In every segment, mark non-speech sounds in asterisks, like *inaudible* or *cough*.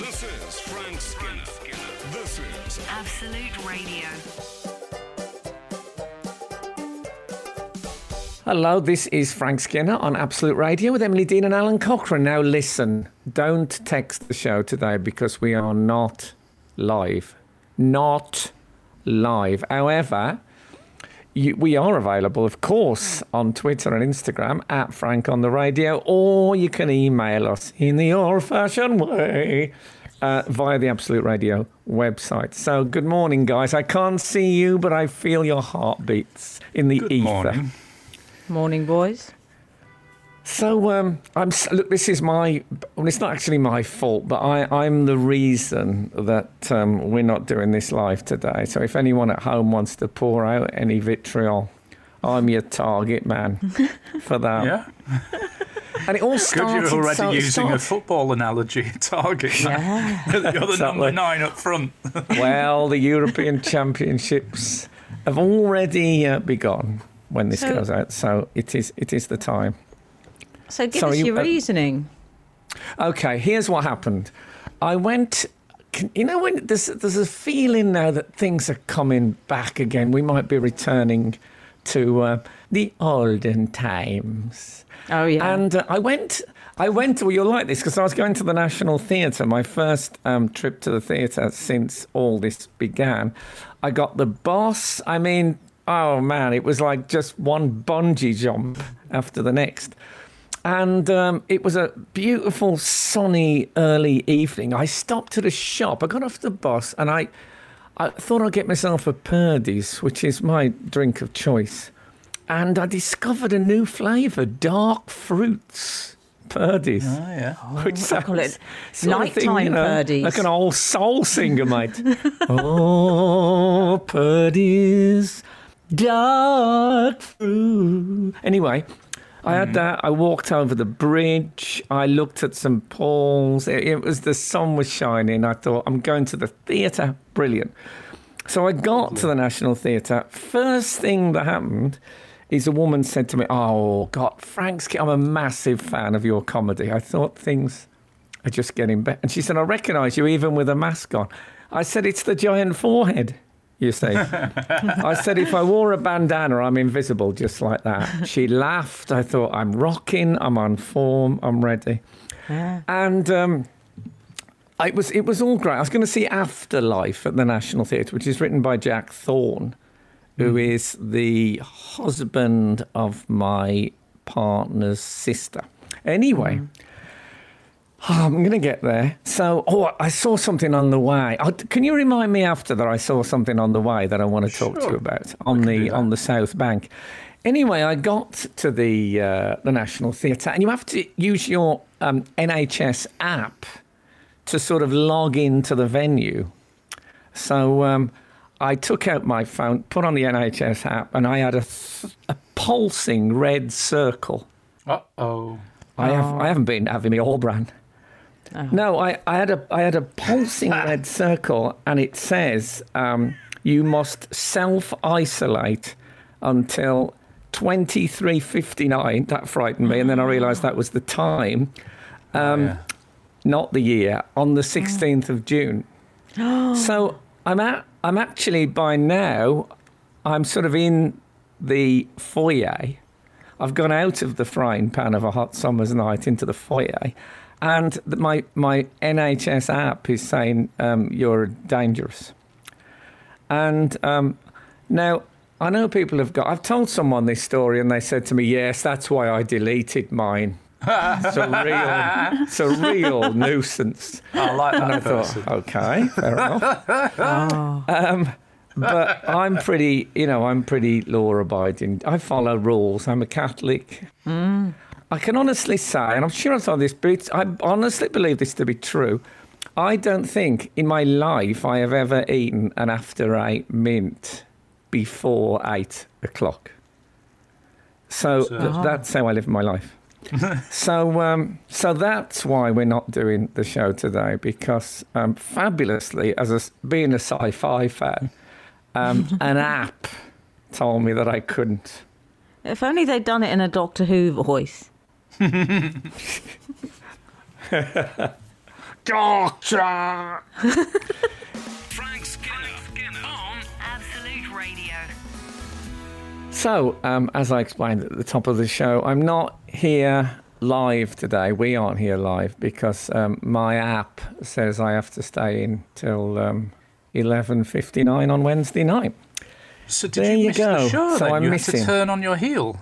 This is Frank Skinner. This is Absolute Radio. Hello, this is Frank Skinner on Absolute Radio with Emily Dean and Alun Cochrane. Now, listen, don't text the show today because we are not live. Not live. However, you, we are available, of course, on Twitter and Instagram at Frank on the Radio, or you can email us in the old fashioned way uh, via the Absolute Radio website. So, good morning, guys. I can't see you, but I feel your heartbeats in the Good ether. morning. Morning, boys. So um, I'm look. This is my. Well, it's not actually my fault, but I, I'm the reason that um, we're not doing this live today. So if anyone at home wants to pour out any vitriol, I'm your target man *laughs* for that. Yeah. And it all Good, started. you're already so it using a football analogy. *laughs* Target. Yeah. *laughs* You're the Exactly. number nine up front. well, the European Championships have already uh, begun when this So- goes out. So it is. It is the time. So give Sorry, us you- your uh, reasoning. Okay, here's what happened. I went. You know when there's there's a feeling now that things are coming back again. We might be returning to uh, the olden times. Oh yeah. And uh, I went. I went. Well, you'll like this because I was going to the National Theatre. My first um, trip to the theatre since all this began. I got the boss. I mean, oh man, it was like just one bungee jump after the next. And um, it was a beautiful, sunny, early evening. I stopped at a shop. I got off the bus and I, I thought I'd get myself a Purdey's, which is my drink of choice. And I discovered a new flavour dark fruits Purdey's. Oh, yeah. *laughs* Which I call it sort of thing, nighttime Purdey's. Like an old soul singer, mate. *laughs* oh, Purdey's dark fruit. Anyway, I had mm-hmm. that. I walked over the bridge. I looked at St Paul's. It, it was the sun was shining. I thought, I'm going to the theatre. Brilliant. So I got to the National Theatre. First thing that happened is a woman said to me, "Oh God, Frank's. I'm a massive fan of your comedy. I thought things are just getting better." And she said, "I recognise you even with a mask on." I said, "It's the giant forehead." You see, I said, "If I wore a bandana, I'm invisible, just like that." She laughed. I thought, "I'm rocking. I'm on form. I'm ready." Yeah. And um, it was it was all great. I was going to see Afterlife at the National Theatre, which is written by Jack Thorne, who is the husband of my partner's sister. Anyway. Oh, I'm going to get there. So, oh, I saw something on the way. Oh, can you remind me after that I saw something on the way that I want to talk to you about on the on the South Bank? Anyway, I got to the uh, the National Theatre, and you have to use your um, NHS app to sort of log into the venue. So um, I took out my phone, put on the NHS app, and I had a, th- a pulsing red circle. Uh oh. I have I haven't been having me all brand. Oh. No, I, I had a I had a pulsing *laughs* red circle, and it says um, you must self isolate until twenty three fifty nine. That frightened me, and then I realised that was the time, *gasps* um, yeah. not the year, on the sixteenth of June. *gasps* so I'm at I'm actually by now I'm sort of in the foyer. I've gone out of the frying pan of a hot summer's night into the foyer, and th- my my NHS app is saying um, you're dangerous. And um, now I know people have got. I've told someone this story, and they said to me, "Yes, that's why I deleted mine." it's a real, it's a real nuisance. I like And I that person. thought, okay, fair enough. Um, but I'm pretty, you know, I'm pretty law abiding. I follow rules. I'm a Catholic. I can honestly say, and I'm sure I saw this, but it's, I honestly believe this to be true. I don't think in my life I have ever eaten an after eight mint before eight o'clock. So So- th- that's how I live my life. *laughs* so, um, so that's why we're not doing the show today because um, fabulously, as a, s- being a sci-fi fan, um, *laughs* an app told me that I couldn't. If only they'd done it in a Doctor Who voice. Doctor! Frank Skinner, on Absolute Radio. So, um, as I explained at the top of the show, I'm not here live today. We aren't here live because um, my app says I have to stay in till um, 11.59 on Wednesday night. So did There you you miss go. the show So then? I'm you had missing. to turn on your heel.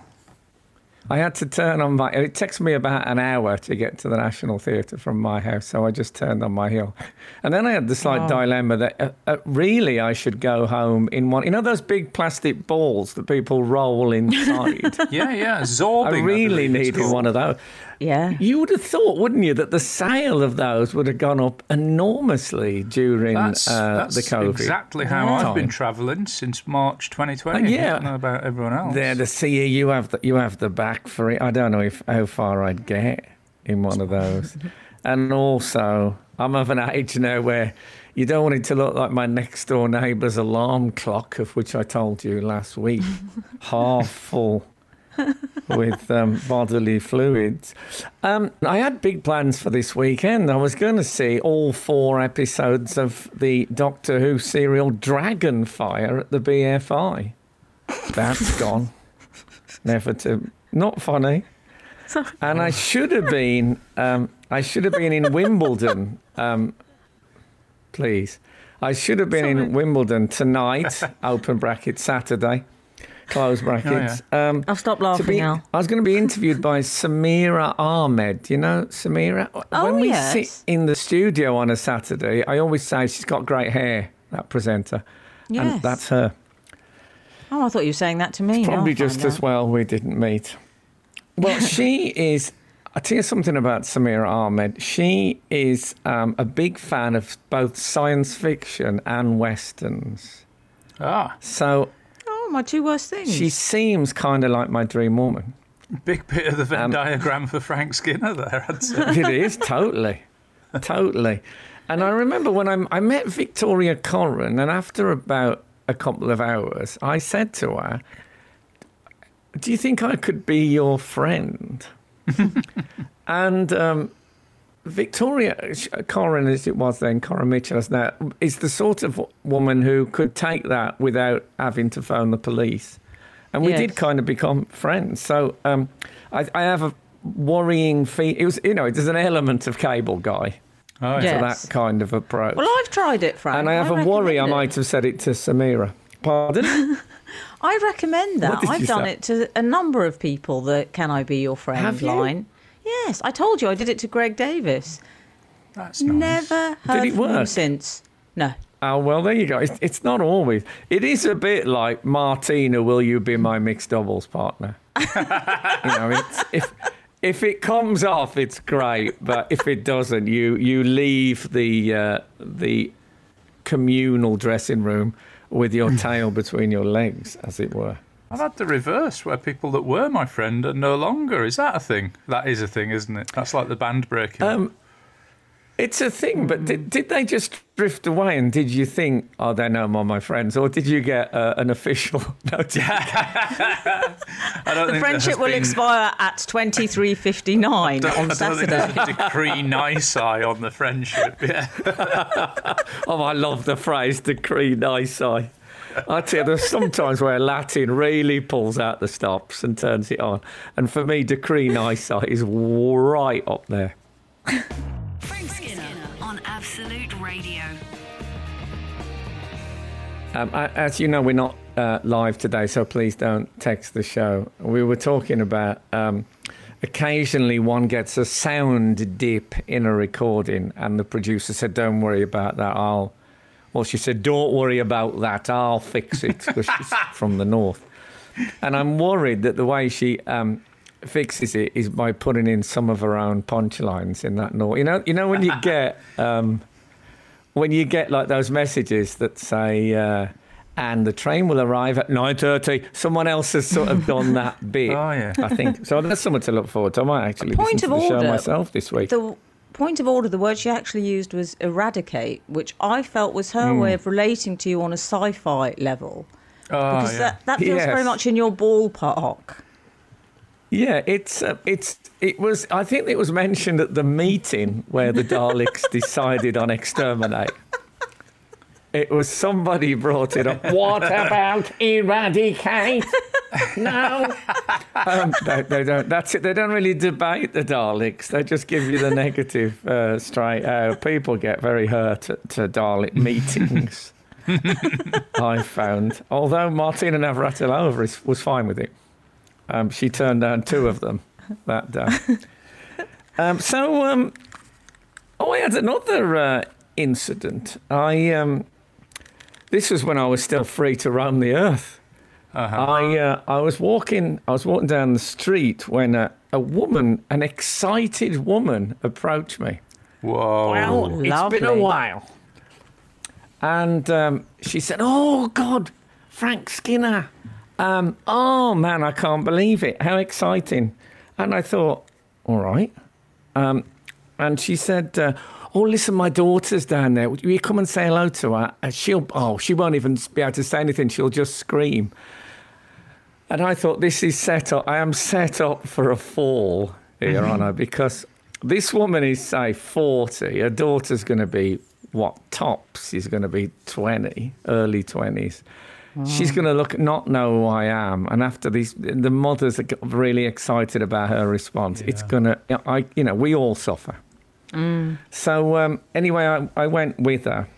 I had to turn on my. It takes me about an hour to get to the National Theatre from my house, so I just turned on my heel, and then I had the slight dilemma that uh, uh, really I should go home in one. You know those big plastic balls that people roll *laughs* inside. Yeah, yeah. Absorbing. I really believe needed one of those. Yeah. You would have thought, wouldn't you, that the sale of those would have gone up enormously during That's, uh, that's the COVID. That's exactly how Yeah. I've been travelling since March 2020. Uh, yeah. I don't know about everyone else. There, the see you have the, you have the back for it. I don't know if how far I'd get in one of those. *laughs* and also, I'm of an age now where you don't want it to look like my next door neighbour's alarm clock, of which I told you last week, *laughs* half full *laughs* with um, bodily fluids. Um, I had big plans for this weekend. I was going to see all four episodes of the Doctor Who serial Dragonfire at the BFI. That's *laughs* gone. Never to. Not funny. *laughs* And I should have been. Um, I should have been in Wimbledon. Um, please, I should have been in Wimbledon tonight. Open bracket Saturday. Close brackets. Um, I'll stop laughing be, now. I was going to be interviewed by Samira Ahmed. You know Samira? Oh, when we yes. sit in the studio on a Saturday, I always say she's got great hair. That presenter, Yes. and that's her. Oh, I thought you were saying that to me. Now Probably I just as well we didn't meet. Well, *laughs* she is. I'll tell you something about Samira Ahmed. She is um, a big fan of both science fiction and westerns. Ah, So My two worst things. she seems kind of like my dream woman. big bit of the Venn Um, diagram for Frank Skinner there, I'd say. *laughs* it is totally, totally. And I remember when I, I met Victoria Coren, and after about a couple of hours, I said to her, "Do you think I could be your friend?" *laughs* and um, Victoria Coren, as it was then, Coren Mitchell is now, is the sort of woman who could take that without having to phone the police. And we did kind of become friends. So um, I, I have a worrying fee. It was, you know, there's an element of cable guy Oh, yeah. Yeah. to Yes. that kind of approach. well, I've tried it, Frank. and I have a worry I might have said it to Samira. Pardon? *laughs* I recommend that. I've done say? it to a number of people. The "Can I be your friend?" Have you? Yes, I told you I did it to Greg Davies. That's nice. Never heard it from him work? since. No. Oh, well, there you go. It's, it's not always. It is a bit like Martina, will you be my mixed doubles partner? *laughs* you know, it's, if, if it comes off, it's great. But if it doesn't, you, you leave the, uh, the communal dressing room with your tail between your legs, as it were. I've had the reverse where people that were my friend are no longer. Is that a thing? That is a thing, isn't it? That's like the band breaking. Um, It's a thing, but did, did they just drift away? And did you think, oh, they're no more my friends? Or did you get uh, an official *laughs* notification? *laughs* I don't The think friendship will been- expire at twenty three fifty nine *laughs* I on don't think there's Saturday. decree nisi on the friendship. Yeah. Oh, I love the phrase decree nisi. *laughs* I tell you, there's sometimes where Latin really pulls out the stops and turns it on. And for me, decree nisi is right up there. Frank Skinner on Absolute Radio. Um, as you know, we're not uh, live today, so please don't text the show. We were talking about um, occasionally one gets a sound dip in a recording, and the producer said, Don't worry about that. I'll. Well, she said, Don't worry about that. I'll fix it because she's *laughs* from the north. And I'm worried that the way she um, fixes it is by putting in some of her own punchlines in that north. You know, you know when you *laughs* get. Um, when you get like those messages that say uh, and the train will arrive at 9.30 someone else has sort of done that *laughs* bit Oh, yeah. i think so that's something to look forward to i might actually Point listen of to the show myself this week The point of order, the word she actually used was eradicate, which I felt was her Hmm. way of relating to you on a sci fi level. Oh, Because yeah. that, that feels very much in your ballpark. Yeah, it's uh, it's it was. I think it was mentioned at the meeting where the Daleks *laughs* decided on exterminate. It was somebody brought it up. What about eradicate? No, um, they, they don't. That's it. They don't really debate the Daleks. They just give you the negative uh, straight out. People get very hurt at to Dalek meetings. *laughs* I found, although Martina Navratilova is- was fine with it. Um, she turned down two of them that day. Um, so, um, oh, I had another uh, incident. I um, this was when I was still free to roam the earth. I uh, I was walking I was walking down the street when a, a woman, an excited woman, approached me. Whoa. Well, it's been a while. And um, she said, Oh, God, Frank Skinner. Um, oh, man, I can't believe it. How exciting. And I thought, All right. Um, and she said, uh, Oh, listen, my daughter's down there. Will you come and say hello to her? And she'll, oh, she won't even be able to say anything. She'll just scream. And I thought, this is set up. I am set up for a fall, Your Honour, mm-hmm. because this woman is, say, 40. Her daughter's going to be, what, tops? She's going to be 20, early 20s. She's going to look, not know who I am. And after these, the mothers are really excited about her response. It's going to, I, you know, we all suffer. So um, anyway, I, I went with her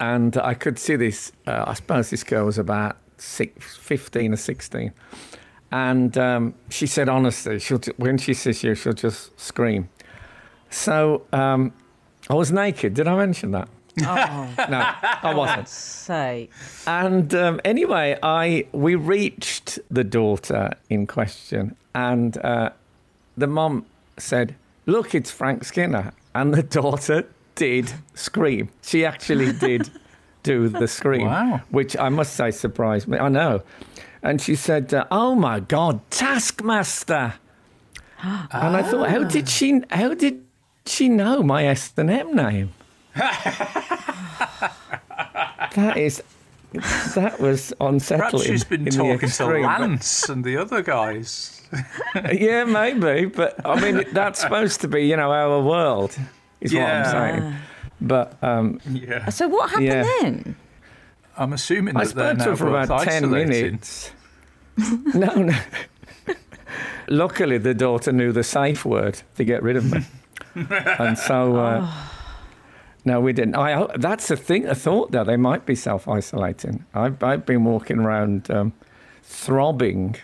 and I could see this. Uh, I suppose this girl was about six, 15 or 16. And um, she said, honestly, she'll, when she sees you, she'll just scream. So um, I was naked. Did I mention that? Oh, *laughs* No, I wasn't. say. And um, anyway, I we reached the daughter in question, and uh, the mom said, "Look, it's Frank Skinner," and the daughter did scream. She actually *laughs* did do the scream, Wow. which I must say surprised me. I know, and she said, uh, "Oh my God, Taskmaster!" *gasps* And I thought, how did she? How did she know my S and M name? *laughs* that is. That was unsettling. Perhaps she's been talking to Lance and the other guys. *laughs* yeah, maybe, but I mean that's *laughs* supposed to be, you know, our world, is Yeah. what I'm saying. But um, Yeah. So what happened Yeah. then? I'm assuming that they're spoke to now her for both about ten isolating. minutes. *laughs* no, no. Luckily, the daughter knew the safe word to get rid of me, and so uh, no, we didn't. I that's a thing. A thought that they might be self-isolating. I've I've been walking around um, throbbing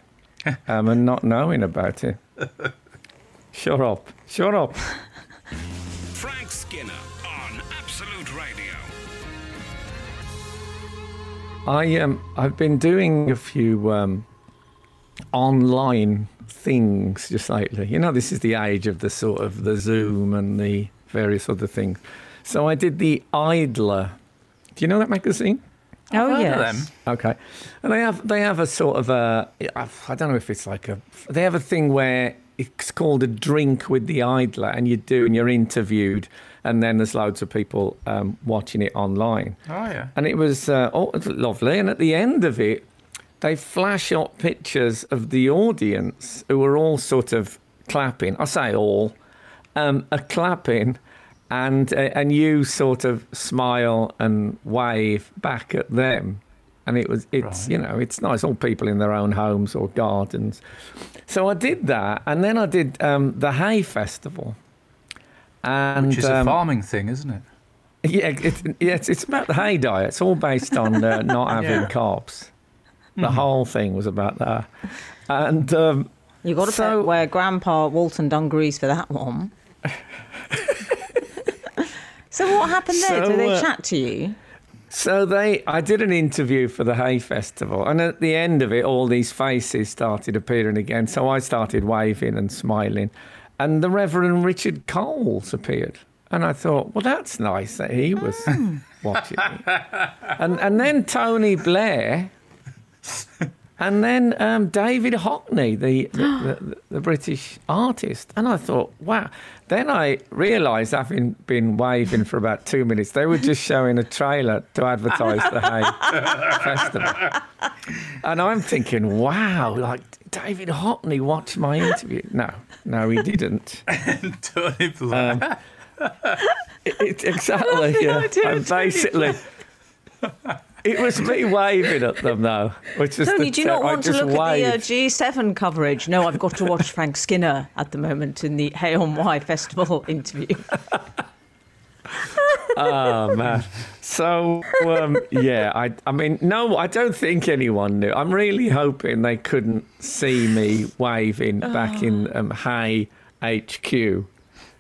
*laughs* um, and not knowing about it. Shut up! Shut up! Frank Skinner on Absolute Radio. I um I've been doing a few um online things just lately. You know, this is the age of the sort of the Zoom and the various other things. So I did the Idler. Do you know that magazine? Oh Heard of yes. Okay, and they have they have a sort of a I don't know if it's like a they have a thing where it's called a drink with the idler, and you do and you're interviewed, and then there's loads of people um, watching it online. Oh, yeah. And it was uh, oh, it was lovely. And at the end of it, they flash up pictures of the audience who were all sort of clapping. I say all, um, are clapping, and uh, and you sort of smile and wave back at them. And it was, it's Right. you know, it's nice. All people in their own homes or gardens. So I did that, and then I did um, the Hay Festival. And Which is a um, farming thing, isn't it? yeah, it's, yeah, it's, it's about the hay diet. It's all based on uh, *laughs* not having Yeah. carbs. The whole thing was about that. And um, You got to So- where Grandpa Walton Dungarees for that one. *laughs* so what *laughs* happened there? So, Did they uh, chat to you? so they, I did an interview for the Hay Festival, and at the end of it, all these faces started appearing again. So I started waving and smiling, and the Reverend Richard Coles appeared, and I thought, well, that's nice that he was watching me. And and then Tony Blair and then um, David Hockney, the the, *gasps* the the British artist, and I thought, wow. Then I realised, having been waving for about two minutes, they were just showing a trailer to advertise the Hay *laughs* Festival, and I'm thinking, wow, like David Hockney watched my interview. No, no, he didn't. *laughs* Tony Blair. *laughs* It, it- exactly. Yeah. And basically, it was me waving at them though, which is Tony, do you ter- not I want to look at the uh, G7 coverage? No, I've got to watch Frank Skinner at the moment in the Hay on Wye Festival interview. Oh *laughs* man. So um, yeah, I I mean no, I don't think anyone knew. I'm really hoping they couldn't see me waving back in um, Hay HQ.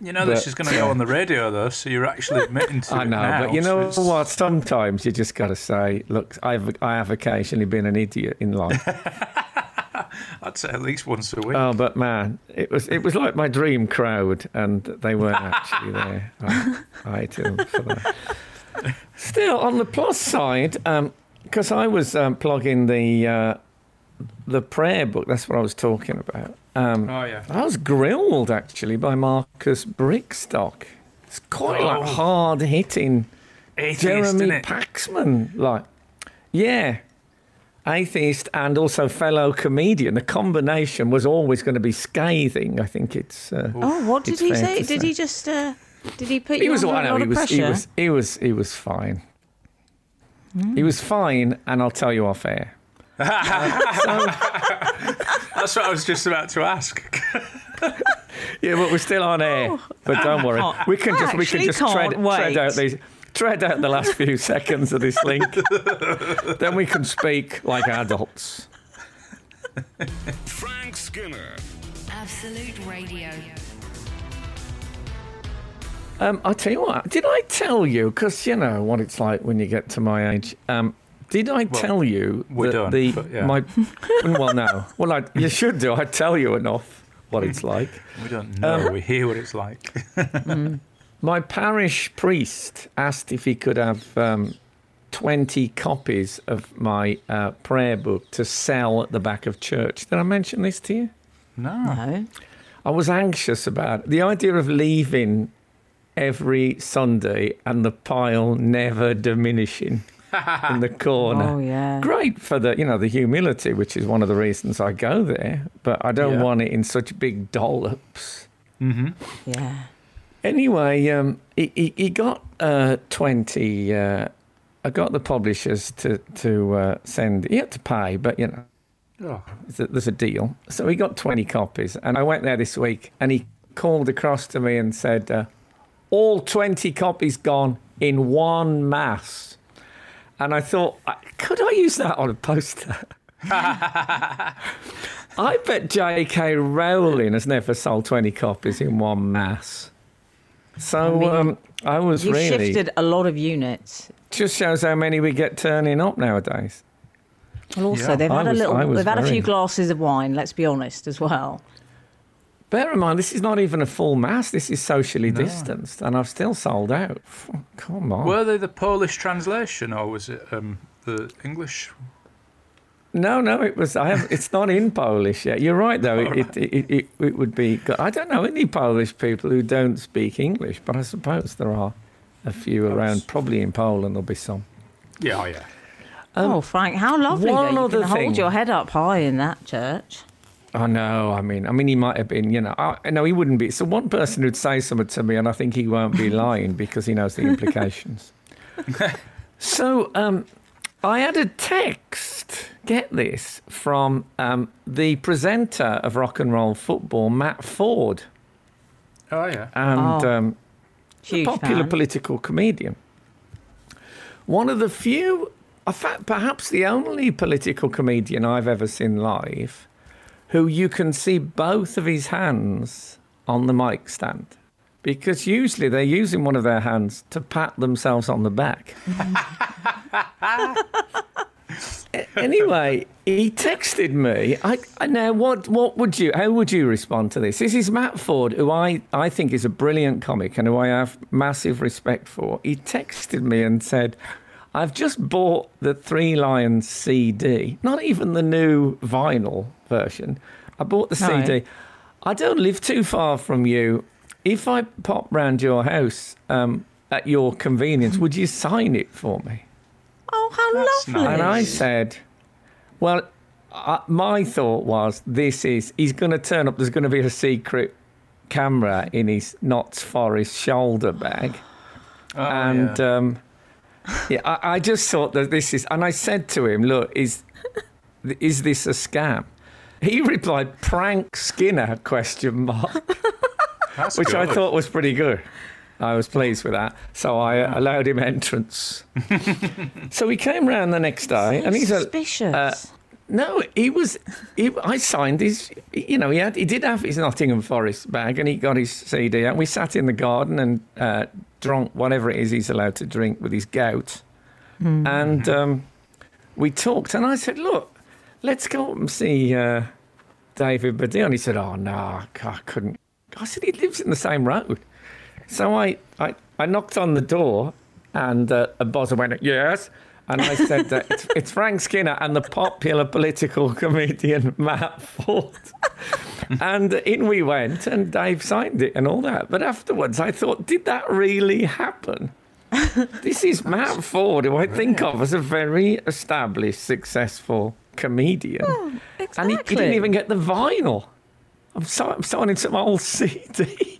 You know this But, is going to go on the radio though, so you're actually admitting to *laughs* I it know, now. but you know so what? Sometimes you just got to say, "Look, I've I have occasionally been an idiot in life." *laughs* I'd say at least once a week. Oh, but man, it was it was like my dream crowd, and they weren't actually there. *laughs* I, I for that. Still, on the plus side, because I was um, plugging the uh, the prayer book. That's what I was talking about. Um, oh yeah. I was grilled actually by Marcus Brigstocke. It's quite like Oh. hard hitting. Atheist, Jeremy innit? Paxman, like, yeah, atheist and also fellow comedian. The combination was always going to be scathing. I think it's. Uh, Oh, what did he say? Did say. he just? Uh, did he put he you was. under I a know lot he of was. He pressure? was. He was. He was fine. He was fine, and I'll tell you off air. That's what I was just about to ask. Yeah, but we're still on air. But don't worry, we can I just we can just tread, tread out these. Tread out the last few seconds of this link. then we can speak like adults. Frank Skinner. Absolute Radio. Um, I'll tell you what. Did I tell you? Because you know what it's like when you get to my age. Um, did I tell you we that don't, the but yeah. my? well, no. Well, I, you should do. I tell you enough what it's *laughs* like. We don't know. Um, we hear what it's like. *laughs* My parish priest asked if he could have um, twenty copies of my uh, prayer book to sell at the back of church. Did I mention this to you? no. No. I was anxious about it. the idea of leaving every Sunday and the pile never diminishing in the corner. *laughs* Oh yeah. Great for the you know the humility, which is one of the reasons I go there. But I don't Yeah. want it in such big dollops. Mm-hmm. Yeah. Anyway, um, he, he, he got uh, twenty. Uh, I got the publishers to to uh, send. He had to pay, but you know Oh, there's a, there's a deal. So he got 20 copies. And I went there this week and he called across to me and said, uh, All 20 copies gone in one mass. And I thought, could I use that on a poster? *laughs* I bet J.K. Rowling has never sold 20 copies in one mass. So I mean, um, I was You really. shifted a lot of units. Just shows how many we get turning up nowadays. Well, also Yeah. they've I had a little. I was They've had a few glasses of wine. Let's be honest, as well. Bear in mind, this is not even a full mass. This is socially distanced, and I've still sold out. Come on. were they the Polish translation or was it um, the English? no, no, it was. I have. It's not in Polish yet. You're right, though. It, it, it, it, it would be. I don't know any Polish people who don't speak English, but I suppose there are a few around. Probably in Poland there'll be some. Yeah, oh, yeah. oh, Frank, how lovely one that you other can thing. hold your head up high in that church. I know. I mean, I mean, he might have been. You know, I, no, he wouldn't be. So one person who'd say something to me, and I think he won't be *laughs* lying because he knows the implications. *laughs* so, um, I had a text. Get this from um, the presenter of Rock and Roll Football, Matt Forde, Oh, yeah. and Oh, um, a popular fan. political comedian. One of the few, in fact, perhaps the only political comedian I've ever seen live who you can see both of his hands on the mic stand. Because usually they're using one of their hands to pat themselves on the back. *laughs* Anyway, he texted me. I, I now what what would you how would you respond to this? This is Matt Forde, who I, I think is a brilliant comic and who I have massive respect for. He texted me and said, I've just bought the Three Lions CD, not even the new vinyl version. I bought the Right. CD. I don't live too far from you. If I pop round your house um, at your convenience, would you sign it for me? Oh, how That's lovely! And I said, well, uh, my thought was, this is, he's going to turn up, there's going to be a secret camera in his Notts Forest shoulder bag. *gasps* Oh, and yeah. um, yeah, I, I just thought that this is, and I said to him, look, is, is this a scam? He replied, prank Skinner, question mark, That's which I thought was pretty good. I was pleased with that. So I uh, allowed him entrance. *laughs* so he came round the next day and he's a, suspicious. uh, no, he was. He, I signed his. You know, he had. He did have his Nottingham Forest bag, and he got his CD. And we sat in the garden and uh, drank whatever it is he's allowed to drink with his gout. And um, we talked, and I said, "Look, let's go up and see uh, David Baddiel." And he said, "Oh no, I couldn't." I said, "He lives in the same road." So I, I, I knocked on the door, and uh, a buzzer went, "Yes." And I said, uh, it's, "It's Frank Skinner and the popular political comedian Matt Forde." And in we went, and Dave signed it and all that. But afterwards, I thought, did that really happen? *laughs* this is Matt Forde, who I think of as a very established, successful comedian, Exactly. and he, he didn't even get the vinyl. I'm, so, I'm signing some old *laughs* CD.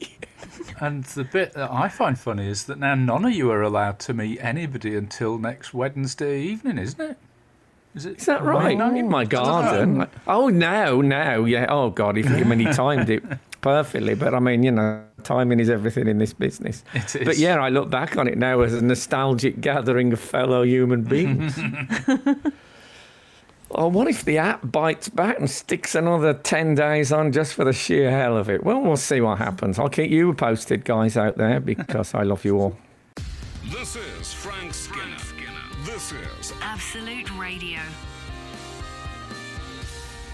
And the bit that I find funny is that now none of you are allowed to meet anybody until next Wednesday evening, isn't it? Is it? Is that right? No, In my garden. Oh, no, no. Yeah. Oh, God. If, I mean, he timed it *laughs* perfectly. But I mean, you know, timing is everything in this business. It is. But yeah, I look back on it now as a nostalgic gathering of fellow human beings. *laughs* oh, what if the app bites back and sticks another 10 days on just for the sheer hell of it? Well, we'll see what happens. I'll keep you posted, guys, out there, because I love you all. This is Frank Skinner. This is Absolute Radio.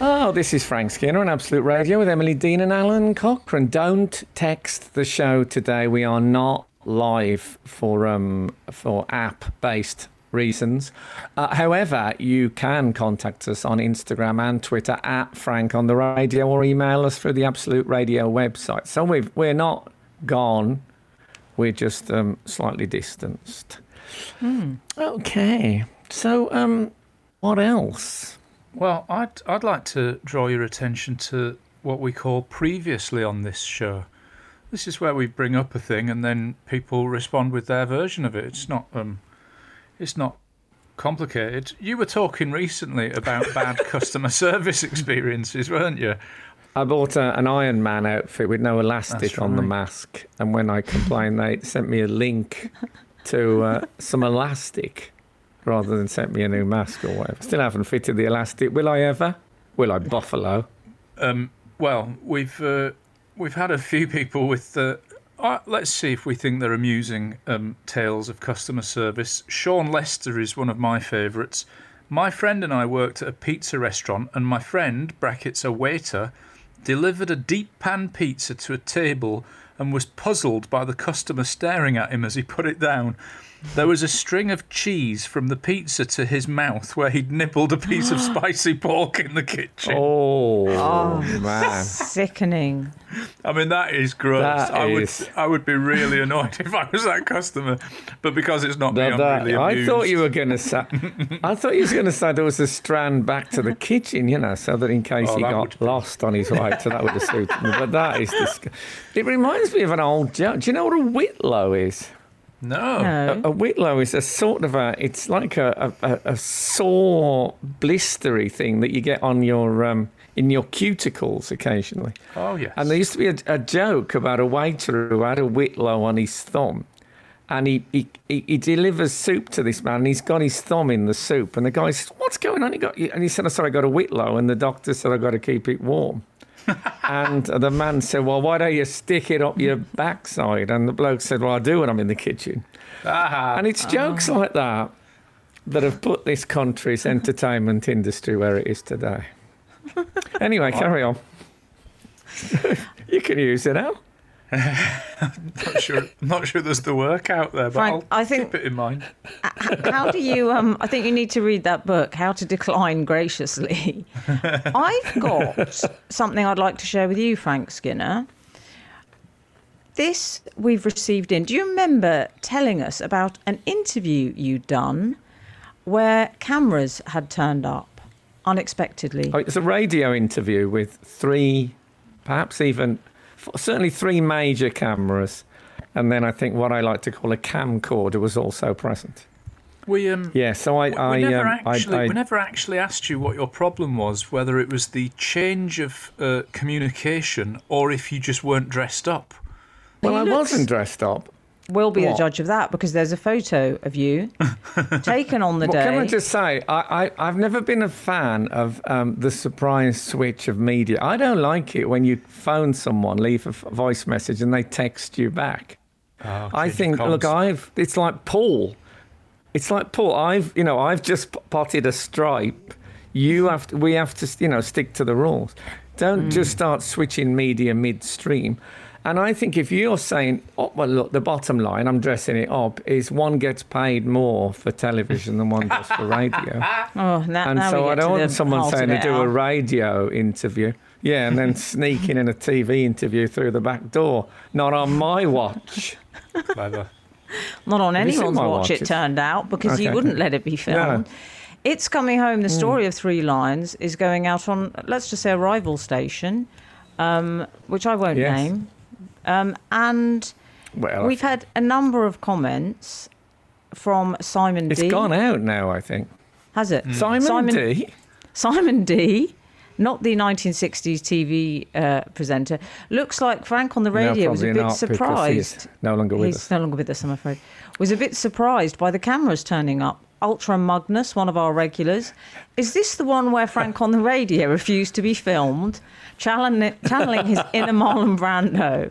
Oh, this is Frank Skinner on Absolute Radio with Emily Dean and Alun Cochrane. Don't text the show today. We are not live for um for app based reasons. Uh, however, you can contact us on Instagram and Twitter at Frank on the Radio or email us through the Absolute Radio website. So we've, we're not gone. We're just um, slightly distanced. Okay. So um, what else? Well, I'd I'd like to draw your attention to what we call previously on this show. This is where we bring up a thing and then people respond with their version of it. It's not um, it's not complicated. You were talking recently about bad *laughs* customer service experiences, weren't you? I bought a, an Iron Man outfit with no elastic on the mask, and when I complained, they sent me a link to uh, some elastic rather than sent me a new mask or whatever. Still haven't fitted the elastic. Will I ever? Will I buffalo? Um, well, we've uh, we've had a few people with. Uh, uh, let's see if we think they're amusing um, tales of customer service. Sean Lester is one of my favourites. My friend and I worked at a pizza restaurant, and my friend (brackets a waiter) delivered a deep pan pizza to a table and was puzzled by the customer staring at him as he put it down. There was a string of cheese from the pizza to his mouth where he'd nibbled a piece of *gasps* spicy pork in the kitchen. Oh, oh *laughs* man. Sickening. I mean, that is gross. That I is- would, I would be really annoyed *laughs* if I was that customer. But because it's not me, That- I'm that- really I thought you were going to say. I thought you was going to say there was a strand back to the kitchen, you know, so that in case Oh, he got would be- lost on his way, so that would have suited me. But that is disgusting. It reminds me of an old joke. Do you know what a whitlow is? No. No. A whitlow is a sort of a. It's like a a, a, a sore, blistery thing that you get on your um, in your cuticles occasionally. Oh, yes. And there used to be a, a joke about a waiter who had a whitlow on his thumb. And he, he, he, he delivers soup to this man, and he's got his thumb in the soup. And the guy says, What's going on? He got, and he said, i oh, Sorry, I got a whitlow. And the doctor said, I've got to keep it warm. And the man said, Well, why don't you stick it up your backside? And the bloke said, Well, I do when I'm in the kitchen. Ah, And it's jokes like that that have put this country's entertainment industry where it is today. Anyway, carry on. *laughs* you can use it now. *laughs* not sure. I'm not sure there's the work out there, but Frank, I'll I think- keep it in mind. How do you? Um, I think you need to read that book, How to Decline Graciously. *laughs* I've got something I'd like to share with you, Frank Skinner. This we've received in. Do you remember telling us about an interview you'd done where cameras had turned up unexpectedly? Oh, it's a radio interview with three, perhaps even, f- certainly three major cameras. And then I think what I like to call a camcorder was also present. We um. Yeah, so I, We I, never um, actually, I, we never actually asked you what your problem was, whether it was the change of uh, communication or if you just weren't dressed up. well, He I wasn't dressed up. We'll be the judge of that because there's a photo of you *laughs* taken on the Well, day. can I just say, I, I, I've never been a fan of um, the surprise switch of media. I don't like it when you phone someone, leave a f- voice message, and they text you back. Oh, I think, look. I've. It's like Paul. It's like Paul. I've, you know, I've just potted a stripe. You have to. We have to, you know, stick to the rules. Don't just start switching media midstream. And I think if you're saying, oh, well, look, the bottom line, I'm dressing it up, is one gets paid more for television than one does for radio. *laughs* oh, now, And now so I don't want someone saying to it, do a radio interview. Yeah, and then sneaking in a TV interview through the back door. Not on my watch. Clever. Not on Have anyone's my watch, it turned out, because you wouldn't let it be filmed. No. It's coming home. The story of Three Lions is going out on, let's just say, a rival station, um, which I won't Yes. name. Um, and Well, we've had a number of comments from Simon it's D. gone out now, I think. Has it? Simon, Simon D. Simon D. Not the 1960s TV uh, presenter. Looks like Frank on the radio no, was a bit not, surprised. no longer with He's us. no longer with us, I'm afraid. Was a bit surprised by the cameras turning up. Ultra Magnus, one of our regulars. Is this the one where Frank on the radio refused to be filmed, channeling, channeling his inner Marlon Brando?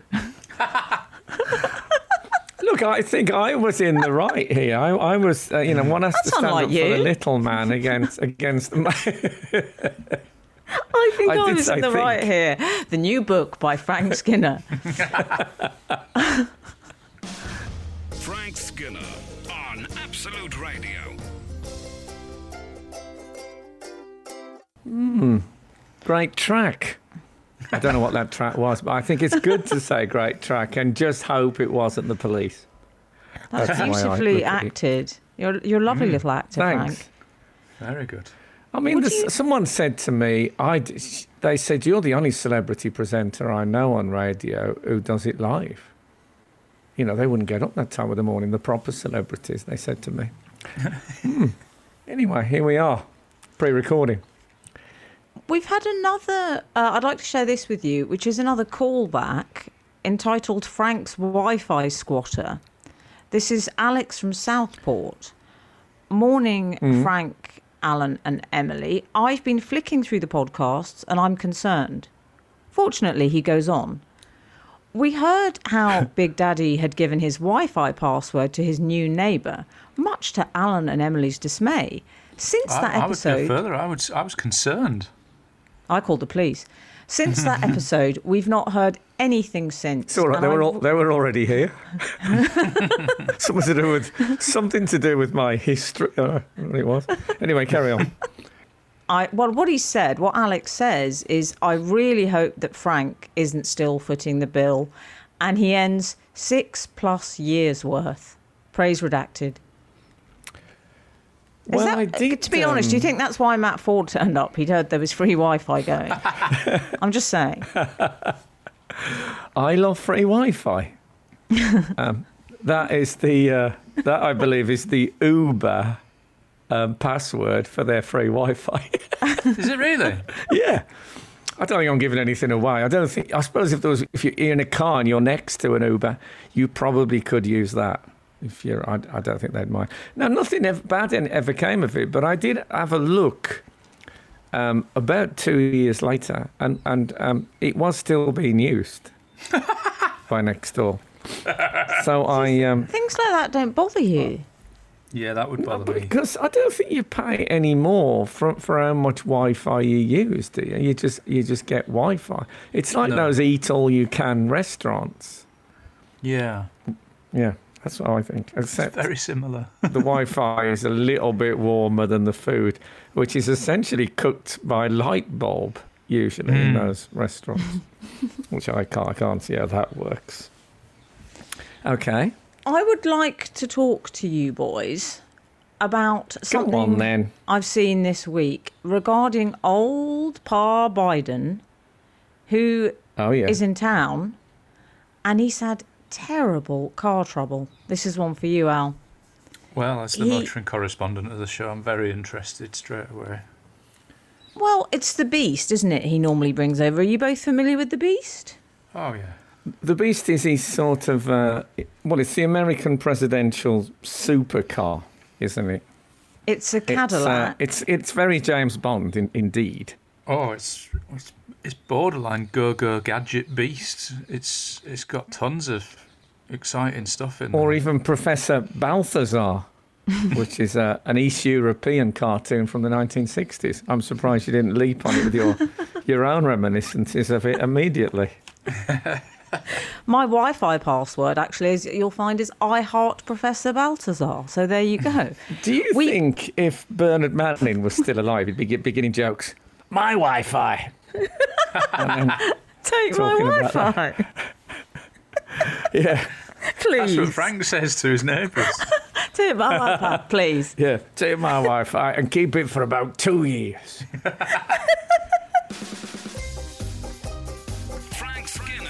Look, I think I was in the right here. I, I was, uh, you know, one has to stand up for the little man against against the. *laughs* I think I I, was in the think. right here. The new book by Frank Skinner. *laughs* Frank Skinner on Absolute Radio. Hmm. Great track. I don't know what that track was, but I think it's good to say great track and just hope it wasn't the police. That's That's the way I beautifully look it. acted. You're, you're a lovely little actor, Thanks. Frank. Very good. I mean, this, you- someone said to me, I, d- they said, you're the only celebrity presenter I know on radio who does it live. You know, they wouldn't get up that time of the morning, the proper celebrities, they said to me. *laughs* Hmm. Anyway, here we are, pre recording. We've had another. Uh, I'd like to share this with you, which is another callback entitled Frank's Wi Fi Squatter. This is Alex from Southport. Morning, Frank, Alun, and Emily. I've been flicking through the podcasts and I'm concerned. Fortunately, he goes on. We heard how *laughs* Big Daddy had given his Wi Fi password to his new neighbour, much to Alun and Emily's dismay. Since I, that I would go further. I would. I was concerned. I called the police. Since that *laughs* episode, we've not heard anything since. It's all right, they were, all, they were already here. *laughs* *laughs* something to do with something to do with my history. Uh, it was. Anyway, carry on. I, well, what he said, what Alex says, is I really hope that Frank isn't still footing the bill, and he ends six plus years worth. Praise redacted. Is Well, that- I did, to be honest, do you um, think that's why Matt Forde turned up? He'd heard there was free Wi-Fi going. *laughs* I'm just saying. I love free Wi-Fi. *laughs* um, that is the uh, that I believe is the Uber um, password for their free Wi-Fi. *laughs* Is it really? yeah. I don't think I'm giving anything away. I don't think. I suppose if there was, if you're in a car and you're next to an Uber, you probably could use that. If you're, I, I don't think they'd mind. No, nothing ever, bad ever came of it. But I did have a look um, about two years later, and and um, it was still being used *laughs* by next door. So I, um, Things like that don't bother you. Yeah, that would bother me. because I don't think you pay any more for for how much Wi-Fi you use, do you? You just you just get Wi-Fi. It's like No. those eat all you can restaurants. Yeah, Yeah, that's what I think. Except very similar. *laughs* the Wi-Fi is a little bit warmer than the food, which is essentially cooked by light bulb usually in Mm. those restaurants, *laughs* which I can't, I can't see how that works. Okay, I would like to talk to you boys about something on then. I've seen this week regarding old Pa Biden, who Oh yeah, is in town, and he's had terrible car trouble. This is one for you, Al. Well, as the He- motoring correspondent of the show, I'm very interested straight away. Well, it's the Beast, isn't it? He normally brings over. Are you both familiar with the Beast? Oh yeah. the Beast is his sort of uh, well, it's the American presidential supercar, isn't it? It's a It's, uh, Cadillac. it's it's very James Bond in, indeed. Oh, it's it's, it's borderline go go gadget beast. It's it's got tons of exciting stuff in there. Or even Professor Balthazar, *laughs* which is uh, an East European cartoon from the 1960s. I'm surprised you didn't leap on it with your *laughs* your own reminiscences of it immediately. *laughs* My Wi-Fi password actually is you'll find is I heart Professor Balthazar. So there you go. Do you We- think if Bernard Manning was still alive, he'd be beginning jokes? My Wi-Fi. Take my Wi-Fi, *laughs* yeah, please. That's what Frank says to his neighbours. *laughs* Take my Wi-Fi, please. *laughs* yeah. Take my Wi-Fi and keep it for about two years. Frank Skinner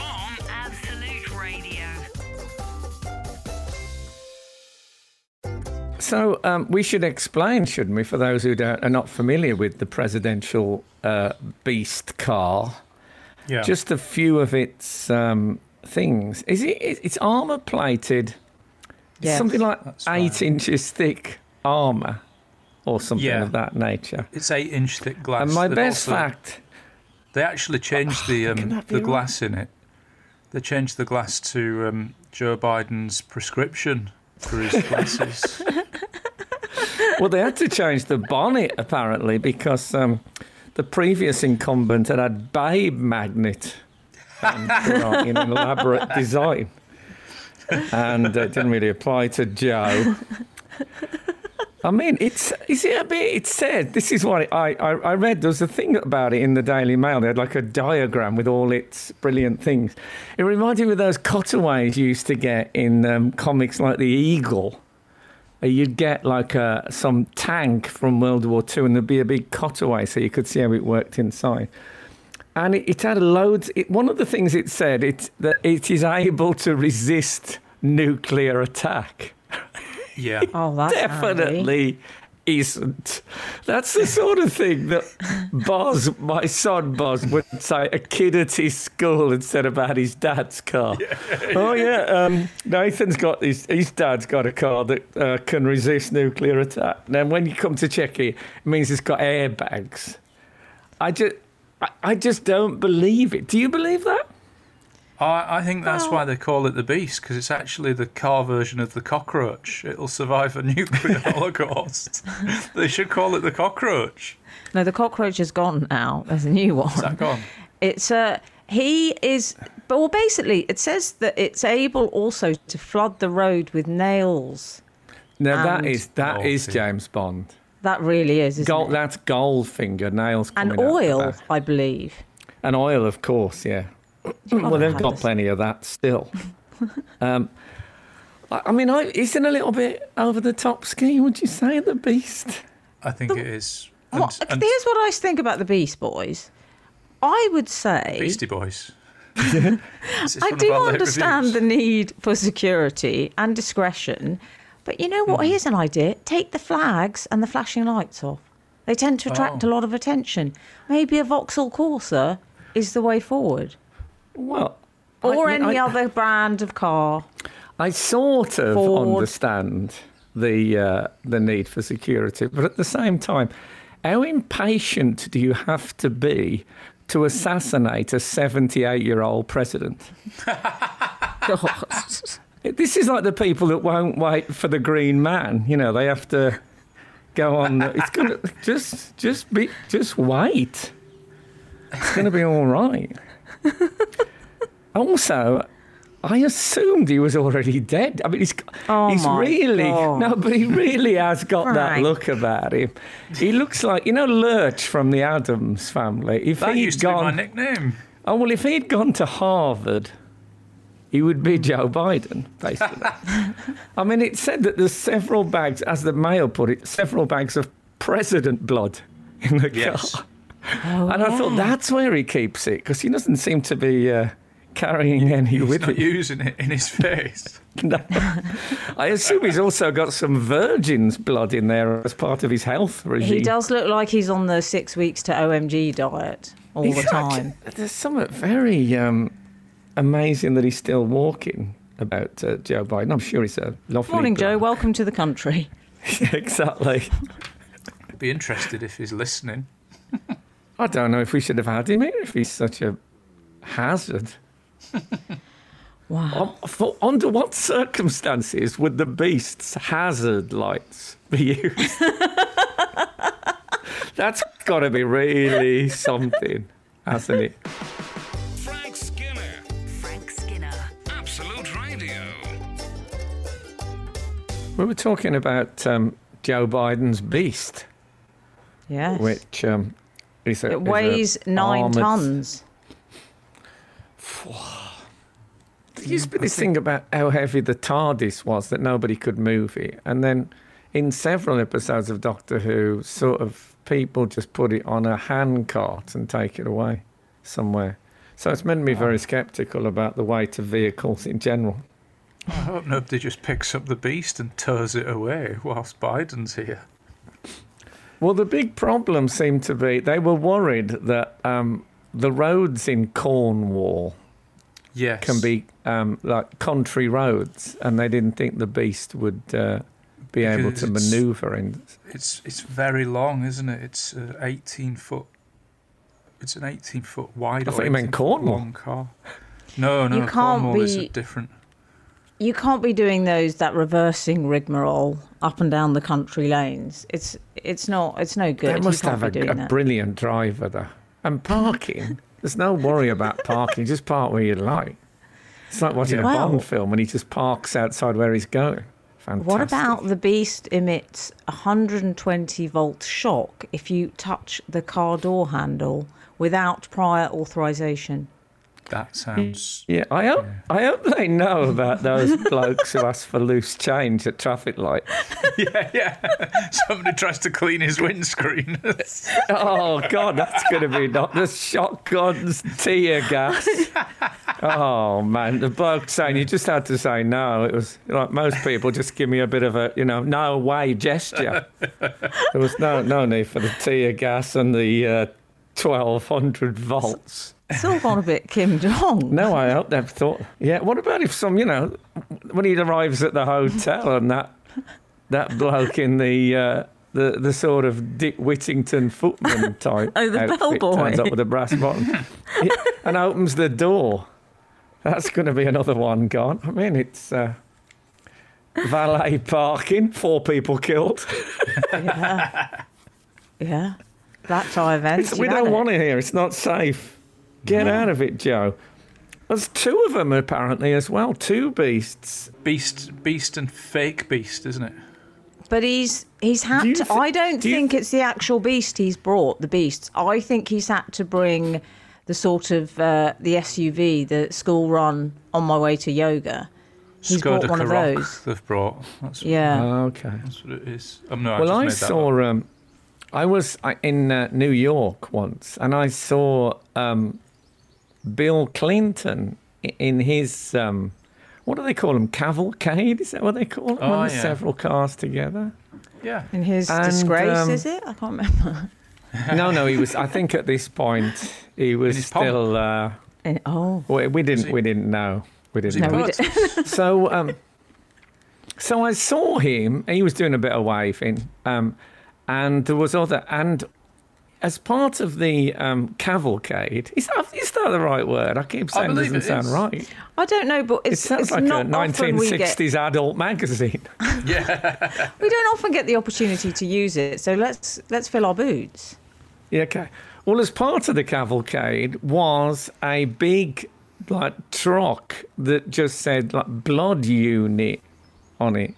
on Absolute Radio. So um, we should explain, shouldn't we, for those who don't, are not familiar with the presidential uh, beast car, Yeah. just a few of its um, things. Is it? it- It's armor plated. It's something like eight right. inches thick armor, or something Yeah. of that nature. it's eight inch thick glass. and my They've best also- fact. They actually changed the um, that be the right? glass in it. They changed the glass to um, Joe Biden's prescription for his glasses. *laughs* *laughs* Well, they had to change the bonnet apparently because um, the previous incumbent had had Babe magnet in an elaborate *laughs* design, and uh, it didn't really apply to Joe. I mean, it's is it a bit? It said this is what I, I I read. There was a thing about it in the Daily Mail. They had like a diagram with all its brilliant things. It reminded me of those cutaways you used to get in um, comics like the Eagle. Uh, You'd get like a, some tank from World War Two, and there'd be a big cutaway so you could see how it worked inside. And it, it had loads. It, one of the things it said it's that it is able to resist nuclear attack. yeah. *laughs* Oh, that's handy. Definitely isn't. That's the sort of thing that Boz, my son Boz, would say a kid at his school and said about his dad's car. Oh yeah, um, Nathan's got his his dad's got a car that uh, can resist nuclear attack. Then when you come to check it, it means it's got airbags. I just. I- I just don't believe it. Do you believe that? I, I think that's Well- why they call it the beast because it's actually the car version of the cockroach. It'll survive a *laughs* nuclear *laughs* holocaust. they should call it the cockroach. No, the cockroach is gone now. There's a new one. Is that gone? It's uh, he is, but well, basically, it says that it's able also to flood the road with nails. No, that And- is that Oh, is. James Bond. That really is, isn't Gold, it? that's Goldfinger nails And coming out the oil. I believe. And oil, of course, yeah. well, they've got this. plenty of that still. *laughs* um, I, I mean, I, isn't a little bit over the top ski, would you say, the beast? I think it is. And, What, and here's what I think about the Beast Boys. I would say Beastie Boys. *laughs* I do understand the need for security and discretion, but you know what? Hmm. Here's an idea: take the flags and the flashing lights off. They tend to attract Oh. a lot of attention. Maybe a Vauxhall Corsa is the way forward, Well, or mean, any I, other brand of car. I sort of Ford. understand the uh, the need for security, but at the same time, how impatient do you have to be to assassinate a 78 year old president? *laughs* This is like the people that won't wait for the green man. You know, they have to go on. It's gonna *laughs* just just be just wait. It's gonna be all right. also, I assumed he was already dead. I mean, he's Oh he's really God. no, but he really has got that Frank. look about him. He looks like you know Lurch from the Addams Family. If That he'd used to be my gone, nickname. oh well, if he'd gone to Harvard, he would be Joe Biden, basically. *laughs* I mean, it said that there's several bags, as the Mail put it, several bags of president blood in the Yes. car. Oh, And I thought that's where he keeps it because he doesn't seem to be uh, carrying any He's with not him. using it in his face. *laughs* No. I assume he's also got some virgin's blood in there as part of his health regime. He does look like he's on the six weeks to OMG diet all He's the got- time. There's something very um, amazing that he's still walking about uh, Joe Biden. I'm sure he's a lovely. Morning, Joe. Welcome to the country. *laughs* exactly. I'd Be interested if he's listening. *laughs* I don't know if we should have had him here if he's such a hazard. *laughs* Wow. Um, for, under what circumstances would the beast's hazard lights be used? That's got to be really something, hasn't it? We were talking about um, Joe Biden's beast, Yes. which um, is a, it is weighs nine armoured- tons. There used to be this thing about how heavy the TARDIS was that nobody could move it, and then in several episodes of Doctor Who, sort of people just put it on a hand cart and take it away somewhere. So it's made me very sceptical about the weight of vehicles in general. I hope nobody just picks up the beast and tows it away whilst Biden's here. Well, the big problem seemed to be they were worried that um, the roads in Cornwall Yes. can be um, like country roads, and they didn't think the beast would uh, be able to manoeuvre in. It's it's very long, isn't it? It's uh, 18 foot. It's an 18 foot wide. I or thought you meant 18 foot Cornwall. Long car. No, no, You no. can't Cornwall is be- a different. You can't be doing those that reversing rigmarole up and down the country lanes. It's it's not it's no good. They You must have a, a brilliant driver there. And parking, *laughs* there's no worry about parking. Just park where you like. It's like watching a Bond film when he just parks outside where he's going. Fantastic. What about the beast emits 120 volt shock if you touch the car door handle without prior authorization? That sounds. Yeah, I hope I hope they know about those *laughs* blokes who ask for loose change at traffic lights. *laughs* yeah, yeah. Somebody tries to clean his windscreen. *laughs* Oh God, that's going to be not the shotguns, tear gas. Oh man, the bloke saying you just had to say no. It was like most people just give me a bit of a you know no way gesture. There was no no need for the tear gas and the uh, twelve hundred volts. It's all gone a bit Kim Jong. *laughs* No, I hope they've thought. Yeah, what about if some, you know, when he arrives at the hotel and that that bloke in the uh, the the sort of Dick Whittington footman *laughs* type Oh, the bellboy. turns up with a brass button Yeah, *laughs* and opens the door. That's going to be another one gone. I mean, it's uh, valet parking, four people killed. Yeah. yeah. Tie events. It's- we don't it. want it here. It's not safe. Get out of it, Joe. There's two of them apparently as well. Two beasts. beast, beast, and fake beast, isn't it? But he's he's had Do you to. thi- I don't do you- think it's the actual beast he's brought. The beasts. I think he's had to bring the sort of uh, the SUV, the school run on my way to yoga. He's brought Skoda one of those. They've brought. That's, Yeah. Okay. that's what it is. Um, no, well, I, I just made that up. saw. Um, I was uh, in uh, New York once, and I saw um, Bill Clinton in his. Um, what do they call them? Cavalcade? Is that what they call them? Oh, When yeah. Several cars together. Yeah. In his And, disgrace, um, is it? I can't remember. no, no, he was. I think at this point he was his still. Uh, In- oh. we, we didn't. he- We didn't know. We didn't he know. we put? so um, so I saw him. He was doing a bit of waving, um, and there was other and. As part of the um, cavalcade, is that, is that the right word? I keep I saying it doesn't it sound is. right. I don't know, but It it's, sounds it's like a not often we get 1960s adult magazine. *laughs* Yeah. we don't often get the opportunity to use it. So let's let's fill our boots. Yeah, okay. Well, as part of the cavalcade was a big like truck that just said like blood unit on it.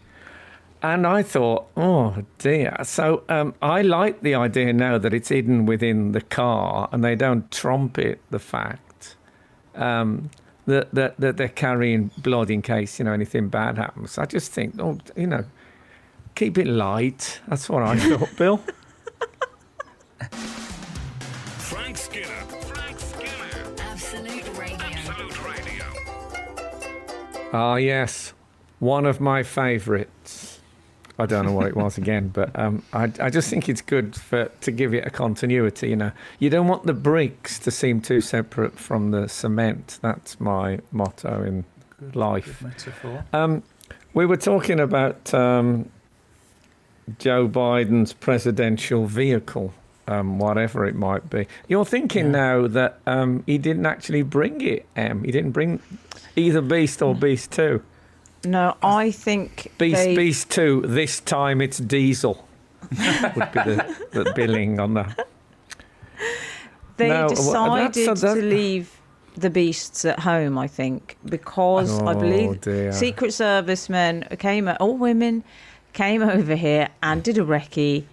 And I thought, oh dear. So um, I like the idea now that it's hidden within the car and they don't trumpet the fact um, that, that, that they're carrying blood in case, you know, anything bad happens. I just think, oh, you know, keep it light. That's what I thought, *laughs* Bill. Frank Skinner. Frank Skinner. Absolute Radio. Absolute Radio. Ah, yes. One of my favourites. I don't know what it was again, *laughs* but um, I, I just think it's good for to give it a continuity. You know, you don't want the bricks to seem too separate from the cement. That's my motto in life. Good metaphor. Um, we were talking about um, Joe Biden's presidential vehicle, um, whatever it might be. You're thinking now that um, he didn't actually bring it, Em. He didn't bring either Beast or Beast 2. No, I think Beast they, Beast 2, this time it's diesel. *laughs* would be the, the billing on that. they No, decided that's- that- to leave the beasts at home. I think because I Oh, believe dear. Secret Servicemen came, all women came *laughs* over here and did a recce,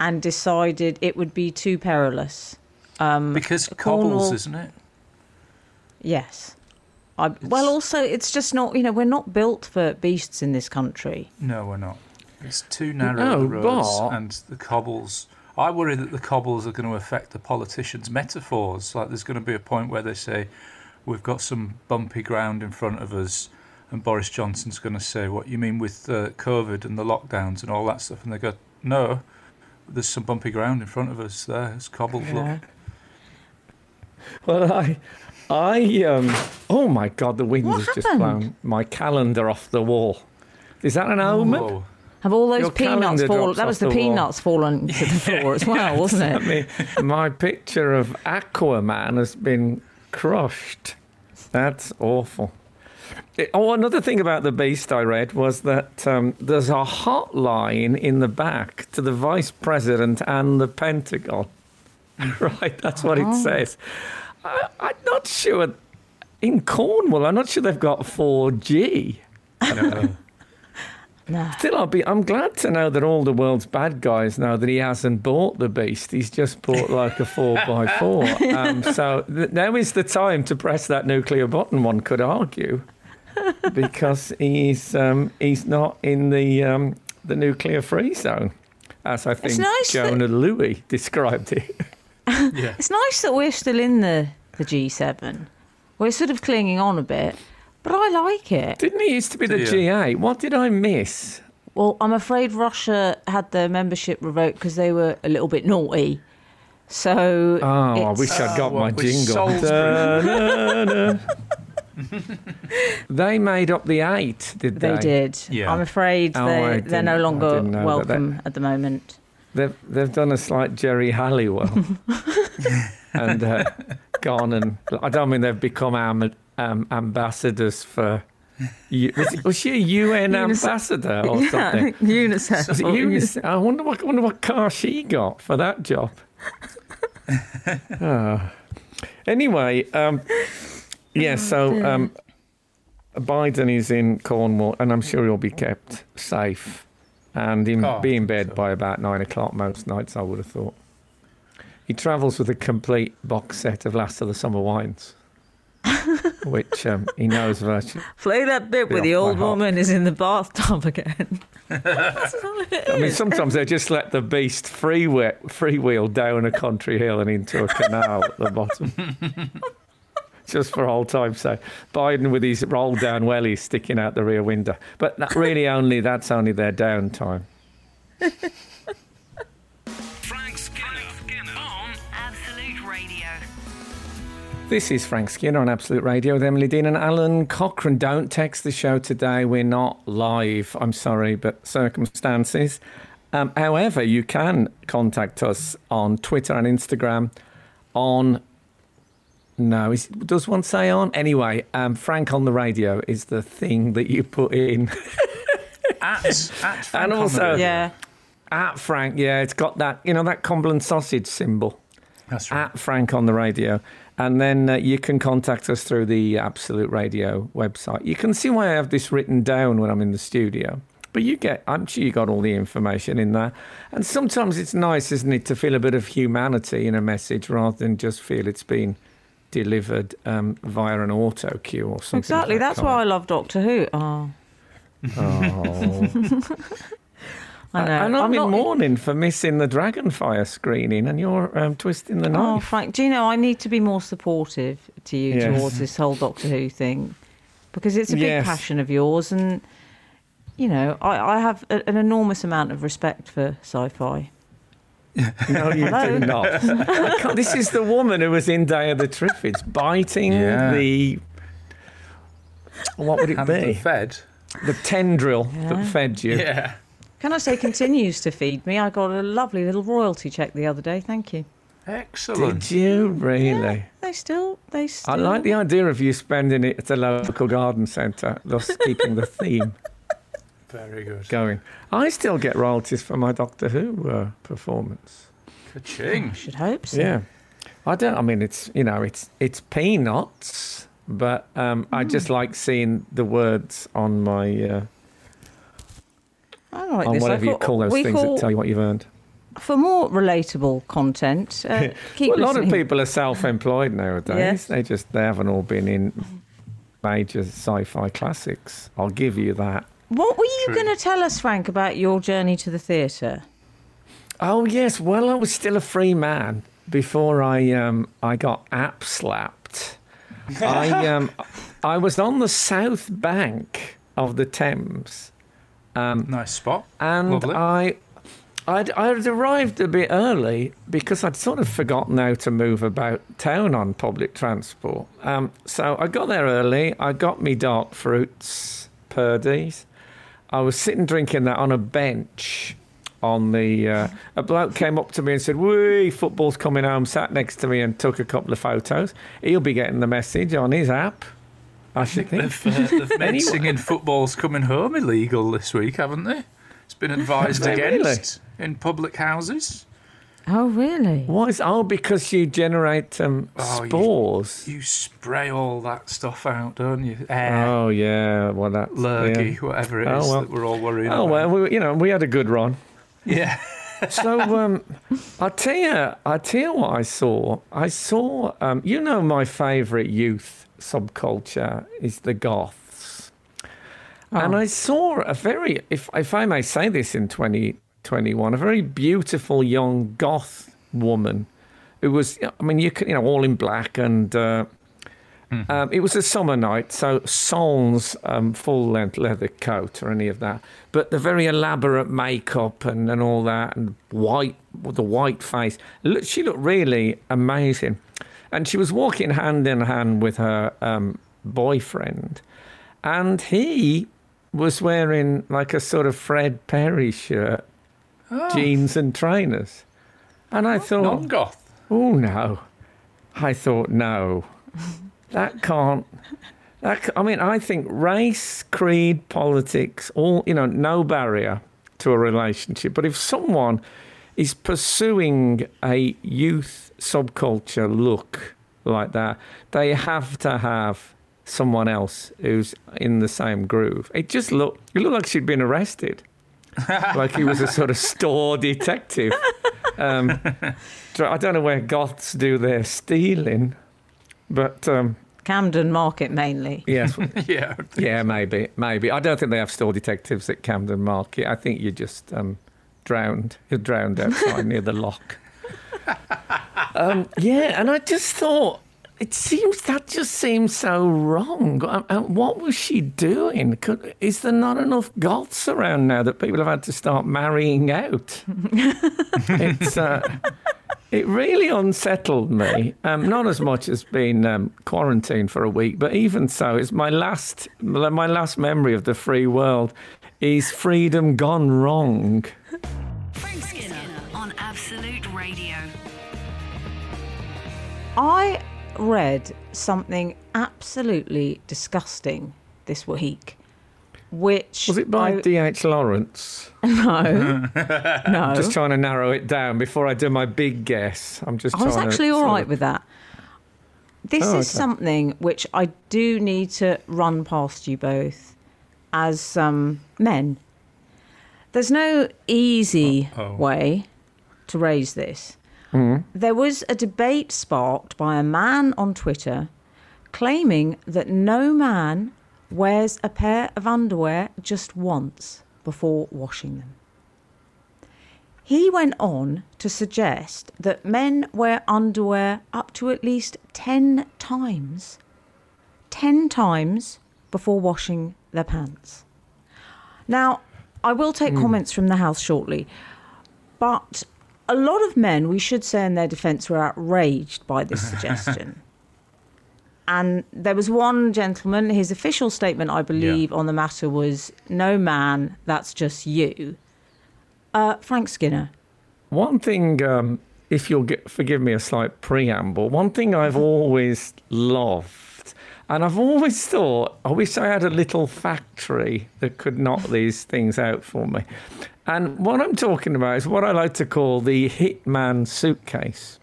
and decided it would be too perilous. Um, Because Cornwall- cobbles, isn't it? Yes. I, well, also, it's just not, you know, we're not built for beasts in this country. No, we're not. It's too narrow No, the roads but- and the cobbles. I worry that the cobbles are going to affect the politicians' metaphors. Like there's going to be a point where they say, "We've got some bumpy ground in front of us," and Boris Johnson's going to say, "What you mean with uh, COVID and the lockdowns and all that stuff?" And they go, "No, there's some bumpy ground in front of us. There, it's cobbled. Yeah. Look." Well, I, I, um, oh my God, the wind has just blown my calendar off the wall. Is that an omen? Whoa. Have all those Your peanuts calendar fallen? drops That was off the, the wall. peanuts falling *laughs* to the floor as well, wasn't I it? mean, my picture of Aquaman has been crushed. That's awful. It- oh, another thing about the Beast I read was that um, there's a hotline in the back to the Vice President and the Pentagon. *laughs* right, that's what it Oh. says. I, I'm not sure. In Cornwall, I'm not sure they've got 4G. No. *laughs* Still, I'll be. I'm glad to know that all the world's bad guys know that he hasn't bought the beast. He's just bought like a four by four. *laughs* Um, so th- now is the time to press that nuclear button. One could argue, *laughs* because he's um, he's not in the um, the nuclear free zone, as I think nice that- Jona Lewie described it. *laughs* Yeah. It's nice that we're still in the, the G7. We're sort of clinging on a bit, but I like it. Didn't he used to be the Do? G8? What did I miss? Well, I'm afraid Russia had their membership revoked because they were a little bit naughty. So Oh, I it's- wish I'd got Oh, my with jingle. Salisbury? Da-na-na. *laughs* they made up the eight, did they? they did. Yeah. I'm afraid Oh, they, I they're no didn't- I longer didn't know that. welcome at the moment. They've they've done a slight Geri Halliwell, *laughs* and uh, gone and I don't mean they've become am, um, ambassadors for. U- Was, it- was she a UN UNICEF. ambassador or something? UNICEF. UNICEF? I wonder what I wonder what car she got for that job. *laughs* Ah. Anyway, um, yeah. So um, Biden is in Cornwall, and I'm sure he'll be kept safe, and he'll Oh, be in bed so. by about nine o'clock most nights. I would have thought. He travels with a complete box set of Last of the Summer Wines, *laughs* which um, he knows virtually. Play that bit Be where the old woman is in the bathtub again. *laughs* I mean, sometimes they just let the beast freewheel, freewheel down a country hill and into a canal at the bottom. *laughs* just for old time's sake. Biden with his roll down wellies sticking out the rear window. But that really only that's only their downtime. Frank Skinner. On Absolute Radio. This is Frank Skinner on Absolute Radio with Emily Dean and Alun Cochrane. Don't text the show today. We're not live. I'm sorry, but circumstances. Um, however, you can contact us on Twitter and Instagram on. No, is, does one say on? Anyway, um, Frank on the radio is the thing that you put in. *laughs* At, at Frank And on the also- radio. Yeah. At Frank, yeah, it's got that, you know, that Cumberland sausage symbol. That's right. at Frank on the radio. And then uh, you can contact us through the Absolute Radio website. You can see why I have this written down when I'm in the studio. But you get, I'm sure you got all the information in there. And sometimes it's nice, isn't it, to feel a bit of humanity in a message rather than just feel it's been delivered um, via an auto cue or something. Exactly. that That's why I love Doctor Who. Oh, Oh. *laughs* I know. and I'm, I'm in not- mourning for missing the Dragonfire screening, and you're um, twisting the Oh, knife. Frank, do you know I need to be more supportive to you Yes. towards this whole Doctor Who thing because it's a big Yes. passion of yours, and you know I, I have a, an enormous amount of respect for sci-fi. No, you Hello? do not. I *laughs* this is the woman who was in Day of the Triffids, biting Yeah. the. What would it And be? the Fed. The tendril Yeah. that fed you. Yeah. Can I say continues to feed me? I got a lovely little royalty check the other day. Thank you. Excellent. Did you really? They still, they still. I like the idea of you spending it at a local garden centre, thus keeping the theme *laughs* Very good. going. I still get royalties for my Doctor Who uh, performance. I Ka-ching. should hope so. Yeah, I don't. I mean, it's you know, it's it's peanuts, but um, I just like seeing the words on my uh, I like on this. I whatever you thought call those things call- that tell you what you've earned. For more relatable content, uh, *laughs* keep Well, a lot of people are self-employed nowadays. Yes. They just they haven't all been in major sci-fi classics. I'll give you that. What were you going to tell us, Frank, about your journey to the theatre? Oh yes, well I was still a free man before I um, I got app slapped. *laughs* I um, I was on the south bank of the Thames, Nice spot. and Lovely. I. I'd, I'd arrived a bit early because I'd sort of forgotten how to move about town on public transport. Um, so I got there early. I got me dark fruits, Purdey's. I was sitting drinking that on a bench on the. Uh, a bloke came up to me and said, Wee, football's coming home, sat next to me and took a couple of photos. He'll be getting the message on his app, I should think. They've, uh, they've *laughs* made singing football's coming home illegal this week, haven't they? It's been advised they really? against in public houses. Oh, really? Why is Oh, because you generate um, Oh, spores. You spray all that stuff out, don't you? Air, Oh yeah, well that lurgy, yeah. whatever it Oh, is well. that we're all worrying about. Oh about. well, we, you know we had a good run. Yeah. So *laughs* um, I tell you, I tell you what I saw. I saw, um, you know, my favourite youth subculture is the goths, and Oh. I saw a very, if if I may say this in twenty twenty one, a very beautiful young goth woman who was, I mean, you can, you know, all in black and. Uh, um, it was a summer night, so sans um, full length leather coat or any of that, but the very elaborate makeup and, and all that, and white, with the white face. She looked really amazing. And she was walking hand in hand with her um, boyfriend, and he was wearing like a sort of Fred Perry shirt, Oh. jeans and trainers. And I oh, thought, Non goth. Oh no! I thought no, *laughs* that can't. That I mean, I think race, creed, politics, all you know, no barrier to a relationship. But if someone is pursuing a youth subculture look like that, they have to have someone else who's in the same groove. It just looked. It looked like she'd been arrested. *laughs* like he was a sort of store detective. Um, I don't know where goths do their stealing, but um, Camden Market mainly. yes, *laughs* yeah. yeah, maybe, maybe. I don't think they have store detectives at Camden Market. I think you're just um, drowned. You're drowned outside near the lock. *laughs* Um, yeah, and I just thought it seems that just seems so wrong. Um, um, what was she doing? Could, is there not enough goths around now that people have had to start marrying out? *laughs* it's. Uh, it really unsettled me. Um, not as much as being um, quarantined for a week, but even so, it's my last my last memory of the free world is freedom gone wrong. Frank Skinner on Absolute Radio. I read something absolutely disgusting this week. which Was it by I- D.H. Lawrence? *laughs* no, *laughs* no. Just trying to narrow it down before I do my big guess. I'm just. I was trying to actually all sort of- with that. This Oh, is okay. something which I do need to run past you both as um, men. There's no easy Uh-oh. way to raise this. Mm-hmm. There was a debate sparked by a man on Twitter claiming that no man wears a pair of underwear just once before washing them. He went on to suggest that men wear underwear up to at least 10 times, 10 times before washing their pants. Now, I will take comments from the house shortly, but a lot of men, we should say in their defence, were outraged by this suggestion. *laughs* And there was one gentleman, his official statement, I believe, on the matter was no man, that's just you. Uh, Frank Skinner. One thing, um, if you'll get, forgive me a slight preamble, one thing I've always loved, and I've always thought, I wish I had a little factory that could knock *laughs* these things out for me. And what I'm talking about is what I like to call the Hitman suitcase.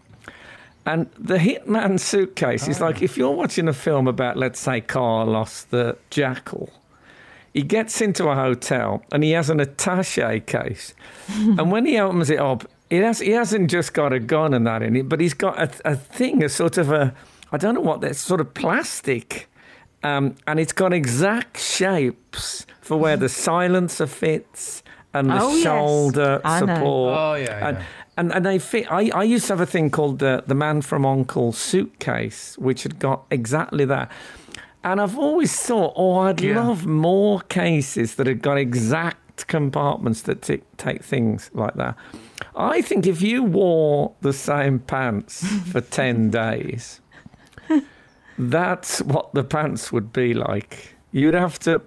And the Hitman suitcase is like if you're watching a film about, let's say, Carlos the Jackal. He gets into a hotel and he has an attache case. *laughs* and when he opens it up, he, has, he hasn't just got a gun and that in it, but he's got a, a thing, a sort of a, I don't know what, that's sort of plastic. Um, and it's got exact shapes for where the *laughs* silencer fits and the Oh, yes. shoulder I know. support. Oh, yeah, And, yeah. and, and they fit. I, I used to have a thing called the, the Man from Uncle suitcase, which had got exactly that. And I've always thought, oh, I'd Yeah. love more cases that had got exact compartments that t- take things like that. I think if you wore the same pants for *laughs* 10 days, that's what the pants would be like. You'd have to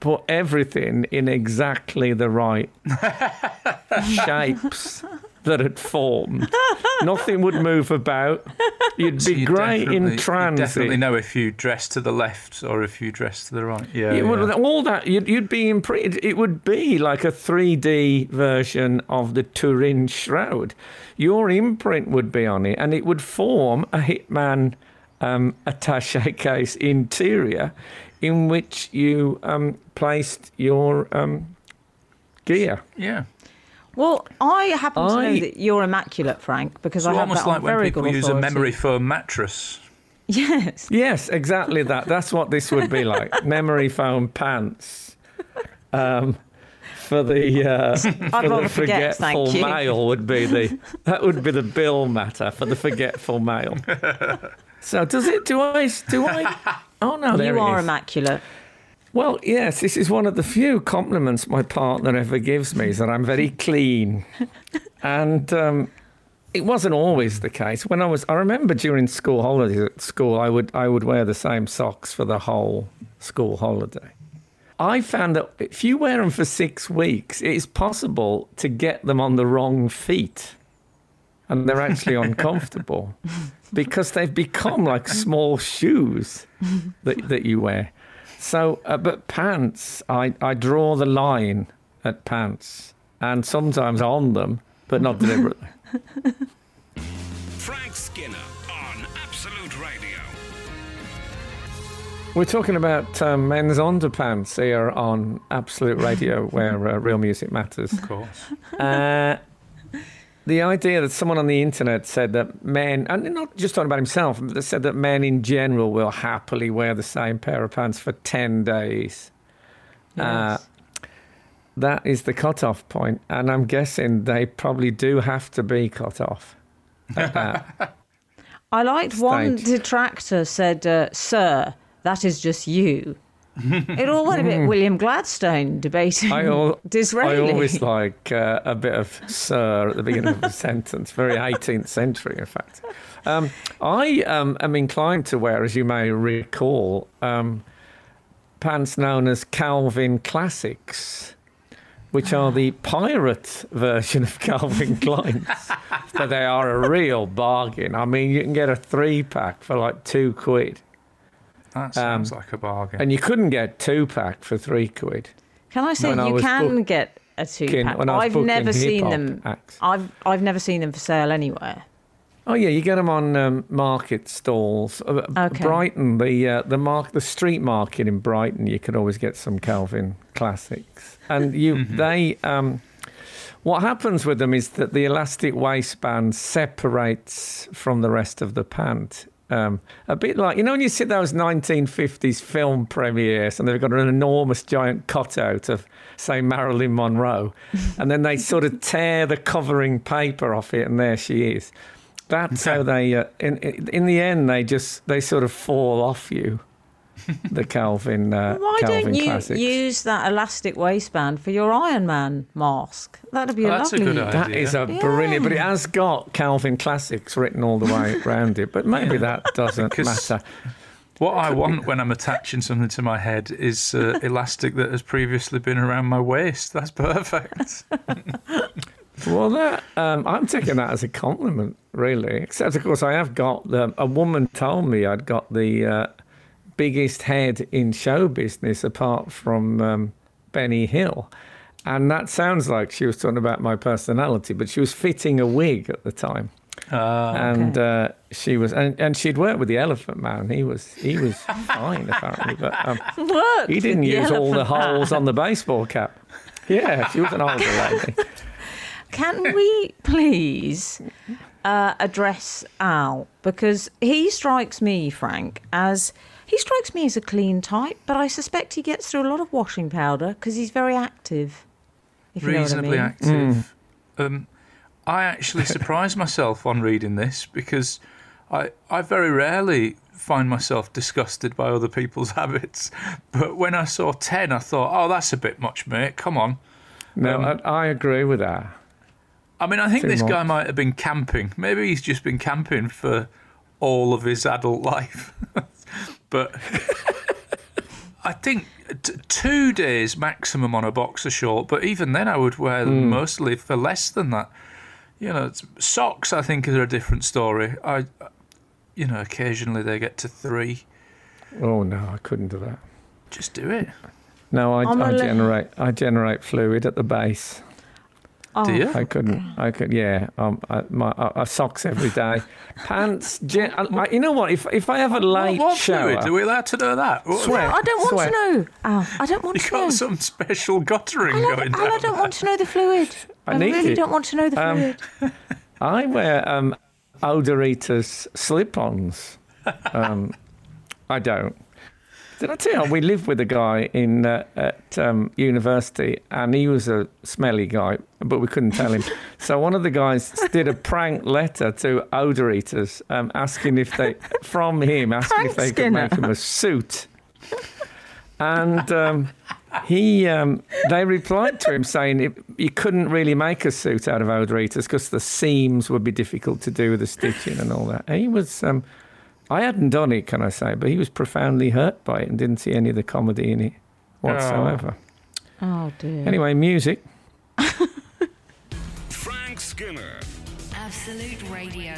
put everything in exactly the right *laughs* shapes that had formed. Nothing would move about. You'd So be you great in you transit. definitely know if you dress to the left or if you dress to the right. Yeah, It would, all that you'd, you'd be in. Pre, it would be like a 3D version of the Turin Shroud. Your imprint would be on it, and it would form a Hitman um, attaché *laughs* case interior, in which you um, placed your um, gear. yeah. Well, I happen to know that you're immaculate, Frank, because So I have almost that like on when very people good use a memory foam mattress. Yes. Yes, exactly that. That's what this would be like. *laughs* Memory foam pants. Um, for the uh, for rather the forget, thank forgetful you. male would be the that would be the bill matter for the forgetful male. *laughs* So does it? Do I? Do I? *laughs* Oh no, there you are is. immaculate. Well, yes, this is one of the few compliments my partner ever gives me is that I'm very clean. *laughs* and um, it wasn't always the case. When I was, I remember during school holidays at school, I would, I would wear the same socks for the whole school holiday. I found that if you wear them for six weeks, it is possible to get them on the wrong feet. And they're actually *laughs* uncomfortable because they've become like *laughs* small shoes that, that you wear. So, uh, but pants, I, I draw the line at pants and sometimes on them, but not deliberately. *laughs* Frank Skinner on Absolute Radio. We're talking about um, men's underpants here on Absolute Radio, where uh, real music matters. Of course. Uh, the idea that someone on the internet said that men, and not just talking about himself, they said that men in general will happily wear the same pair of pants for 10 days. Uh, that is the cut-off point, and I'm guessing they probably do have to be cut off. *laughs* I liked one detractor said, uh, "Sir, that is just you." It all went a bit William Gladstone debating I, al- *laughs* Disraeli. I always like uh, a bit of "sir" at the beginning of a *laughs* sentence. Very 18th century, in fact. Um, I um, am inclined to wear, as you may recall, um, pants known as Calvin Classics, which are the pirate version of Calvin *laughs* Klein's. but they are a real bargain. I mean, you can get a three pack for like two quid. That sounds like a bargain. and you couldn't get two pack for three quid. Can I say When I you was can book- get a two pack? when I was I've never seen them. acts. I've I've never seen them for sale anywhere. Oh yeah, you get them on um, market stalls. Uh, Okay. Brighton, the uh, the mark, the street market in Brighton, you could always get some Calvin classics. And *laughs* you, they, um, what happens with them is that the elastic waistband separates from the rest of the pant. Um, a bit like you know when you see those 1950s film premieres and they've got an enormous giant cutout of say Marilyn Monroe, *laughs* and then they sort of tear the covering paper off it, and there she is. That's how they. Uh, in in the end, they just they sort of fall off you. The Calvin. Uh, Why Calvin don't you classics. use that elastic waistband for your Iron Man mask? That'd be a That's a lovely. good idea. That is a brilliant, but it has got Calvin classics written all the way *laughs* around it. But maybe that doesn't matter. What I want when I'm attaching something to my head is uh, *laughs* elastic that has previously been around my waist. That's perfect. *laughs* Well, that um, I'm taking that as a compliment, really. Except, of course, I have got the. A woman told me I'd got the uh, biggest head in show business, apart from um, Benny Hill, and that sounds like she was talking about my personality. But she was fitting a wig at the time, Uh, and uh, she was, and, and she'd worked with the Elephant Man. He was he was *laughs* fine apparently, but um, Worked he didn't the use all the elephant man. holes on the baseball cap. Yeah, she was an older lady. *laughs* Can we please uh, address Al because he strikes me, Frank, as he strikes me as a clean type, but I suspect he gets through a lot of washing powder because he's very active. If you know what I reasonably mean. active. Um, I actually *laughs* surprised myself on reading this because I, I very rarely find myself disgusted by other people's *laughs* habits. But when I saw 10, I thought, oh, that's a bit much, mate. Come on. No, Um, I, I agree with that. I mean, I think Too this guy might have been camping. Maybe he's just been camping for all of his adult *laughs* life. But *laughs* I think t- two days maximum on a boxer short. But even then, I would wear them Hmm. mostly for less than that. You know, it's- socks. I think are a different story. I, you know, occasionally they get to three. Oh no, I couldn't do that. Just do it. No, I, I'm a I li- generate I generate fluid at the base. Oh, Do you? I couldn't. I could. Yeah. Um. I, my I, I socks every day. *laughs* Pants. Gen, I, I- you know what? If if I have a What, late what shower, fluid? Are we allowed to know that? What- Sweat. I don't want Sweat. to know. Al, I don't want You to know. You got some special guttering Al, I, going Al, I don't want to know the fluid. I I, need really it. don't want to know the Um, fluid. *laughs* I wear um, Odor-Eaters slip-ons. *laughs* Um, I don't. Did I tell you we lived with a guy in uh, at um, university, and he was a smelly guy, but we couldn't tell him. *laughs* so one of the guys did a prank letter to Odor-Eaters, um, asking if they, from him, asking Prank if they could make him a suit. And um, he, um, they replied to him saying it, you couldn't really make a suit out of Odor-Eaters because the seams would be difficult to do with the stitching and all that. He was, um, I hadn't done it, can I say, but he was profoundly hurt by it and didn't see any of the comedy in it whatsoever. Oh dear. Anyway, music. *laughs* Frank Skinner. Absolute Radio.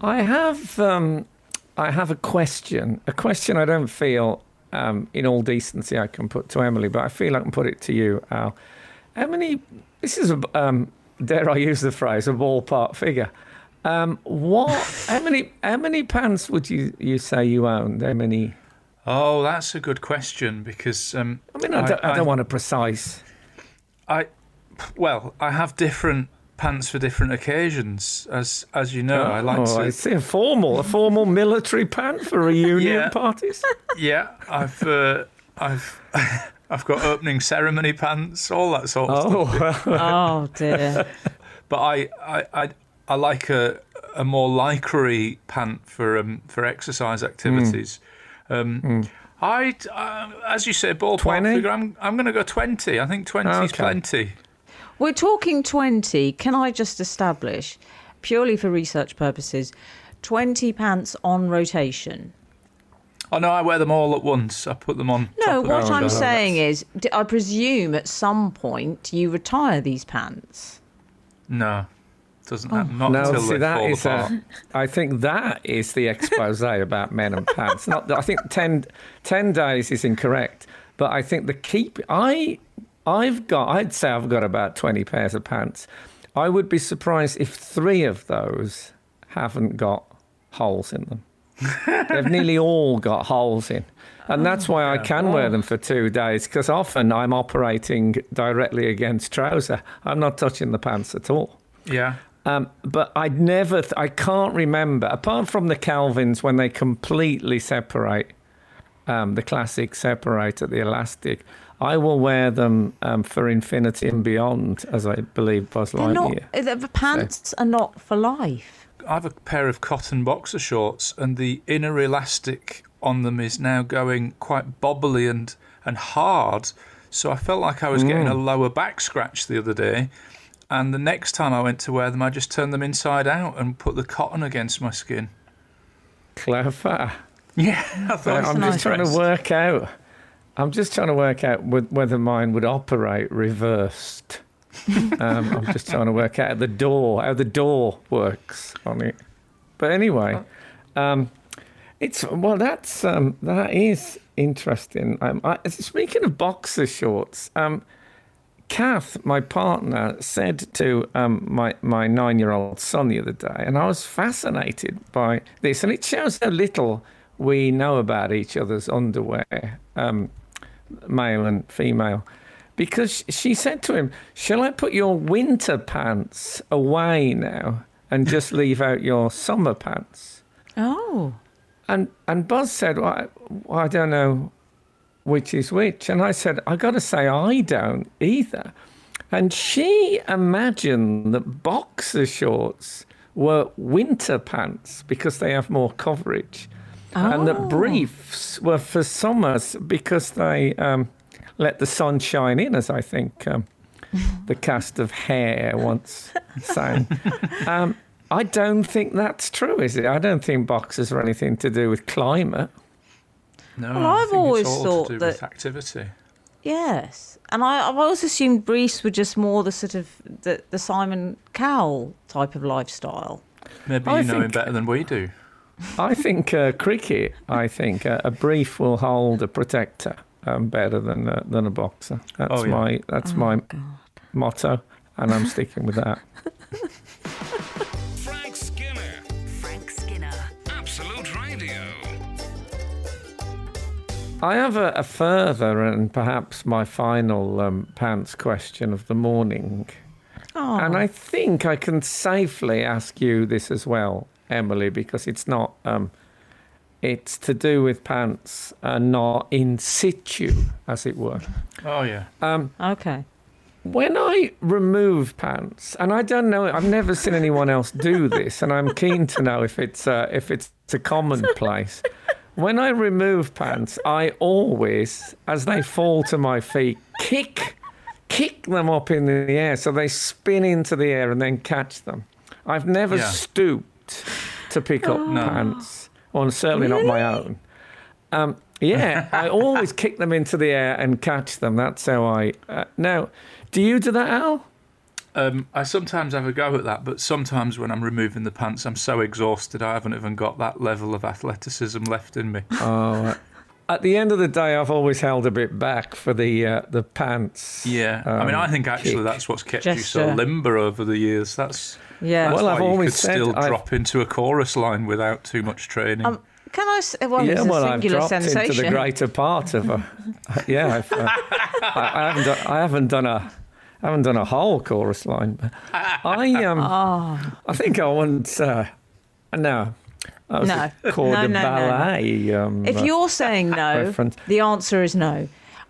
I have, um, I have a question. A question I don't feel, um, in all decency, I can put to Emily, but I feel I can put it to you, Al. How many? This is a, um, dare I use the phrase, a ballpark figure. Um, what? how many? How many pants would you you say you owned? How many? Oh, that's a good question because um, I mean, I, don't, I, don't want a precise. I, well, I have different pants for different occasions, as as you know. I like oh, I to. see a formal, a formal military pant for reunion Yeah. parties. *laughs* Yeah, I've uh, I've *laughs* I've got opening ceremony pants, all that sort of stuff. Oh, well, Oh dear. But I I I, I like a a more lycra pant for um for exercise activities. Um, I uh, as you say, ballpark 20? figure. I'm I'm going to go twenty. I think twenty is plenty. We're talking 20. Can I just establish, purely for research purposes, 20 pants on rotation? Oh no, I wear them all at once. I put them on. No, top of what each I'm other. saying is, I presume at some point you retire these pants. No, Doesn't oh. that not No, until see they that fall is apart? a, I think that is the expose *laughs* about men and pants. Not I think 10, 10 days is incorrect, but I think the keep I I've got I'd say I've got about twenty pairs of pants. I would be surprised if three of those haven't got holes in them. *laughs* They've nearly all got holes in. And oh. that's why I can wear oh. them for two days because often I'm operating directly against trouser. I'm not touching the pants at all. Yeah. Um, but I'd never, th- I can't remember, apart from the Calvins when they completely separate, um, the classic separator, the elastic, I will wear them um, for infinity and beyond, as I believe Buzz They're not. Lightyear. The pants are not for life. I have a pair of cotton boxer shorts, and the inner elastic on them is now going quite bobbly and, and hard. So I felt like I was getting a lower back scratch the other day. And the next time I went to wear them, I just turned them inside out and put the cotton against my skin. Clever. Yeah, *laughs* I thought I'm just trying to work out. I'm just trying to work out wh- whether mine would operate reversed. *laughs* um, I'm just trying to work out the door, how the door works on it. But anyway, um, it's well, that's um, that is interesting. Um, I, speaking of boxer shorts, um, Kath, my partner, said to um, my my nine year old son the other day, and I was fascinated by this, and it shows how little we know about each other's underwear, um, male and female. Because she said to him, Shall I put your winter pants away now and just *laughs* leave out your summer pants? Oh. And and Buzz said, well, I, well, I don't know which is which. And I said, I got to say, I don't either. And she imagined that boxer shorts were winter pants because they have more coverage, and that briefs were for summers because they um, let the sun shine in, as I think um, *laughs* the cast of Hair once sang. Um, I don't think that's true, is it? I don't think boxers are anything to do with climate. No, Well, I I've think always it's all thought to do that- with activity. Yes. And I, I've always assumed briefs were just more the sort of the, the Simon Cowell type of lifestyle. Maybe I you know him better than we do. I think uh, cricket. I think uh, a brief will hold a protector um, better than uh, than a boxer. That's Oh, yeah. my that's my motto, and I'm sticking with that. I have a, a further and perhaps my final um, pants question of the morning. Oh. And I think I can safely ask you this as well, Emily, because it's not. Um, it's to do with pants, and not in situ, as it were. Oh yeah. Okay. When I remove pants, and I don't know, I've never seen anyone else do this, and I'm keen to know if it's uh, if it's a commonplace. When I remove pants, I always, as they fall to my feet, kick kick them up in the air so they spin into the air and then catch them. I've never Yeah. stooped to pick up No. pants, or certainly not my own. Um, yeah, I always kick them into the air and catch them. That's how I. Uh, now, do you do that, Al? Um, I sometimes have a go at that, but sometimes when I'm removing the pants, I'm so exhausted I haven't even got that level of athleticism left in me. Oh, at the end of the day, I've always held a bit back for the uh, the pants. Yeah, I mean, um, I think actually kick. that's what's kept you so limber over the years. That's Yeah. that's Well, why I've you always could said still I've- drop into a chorus line without too much training. Um, Can I? s- Well, yeah, it's a well, I've dropped sensation. into the greater part of a. yeah, I've, uh, I, I haven't. Done, I haven't done a. I haven't done a whole chorus line, but *laughs* I um. Ah. I think I once. Uh, no. I was No. a corps No, de no, no, no. ballet. Um, If uh, you're saying no, reference. the answer is no.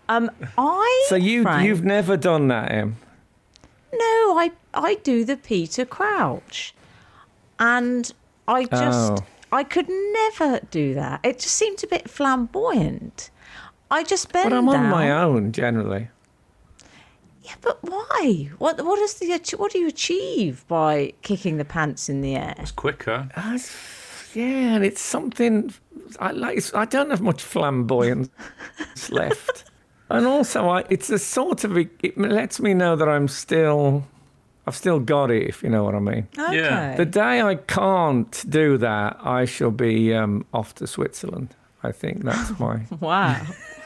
Um, I. so you Frank, you've never done that, Em? No, I I do the Peter Crouch, and I just Oh. I could never do that. It just seemed a bit flamboyant. I just bend But I'm on down. my own generally. Yeah, but why? What what is the what do you achieve by kicking the pants in the air? it's quicker. That's- yeah, and it's something I like. it's- I don't have much flamboyance *laughs* left, and also I, it's a sort of it lets me know that I'm still I've still got it, if you know what I mean. Okay. Yeah. The day I can't do that, I shall be um, off to Switzerland. I think that's my *laughs* Wow.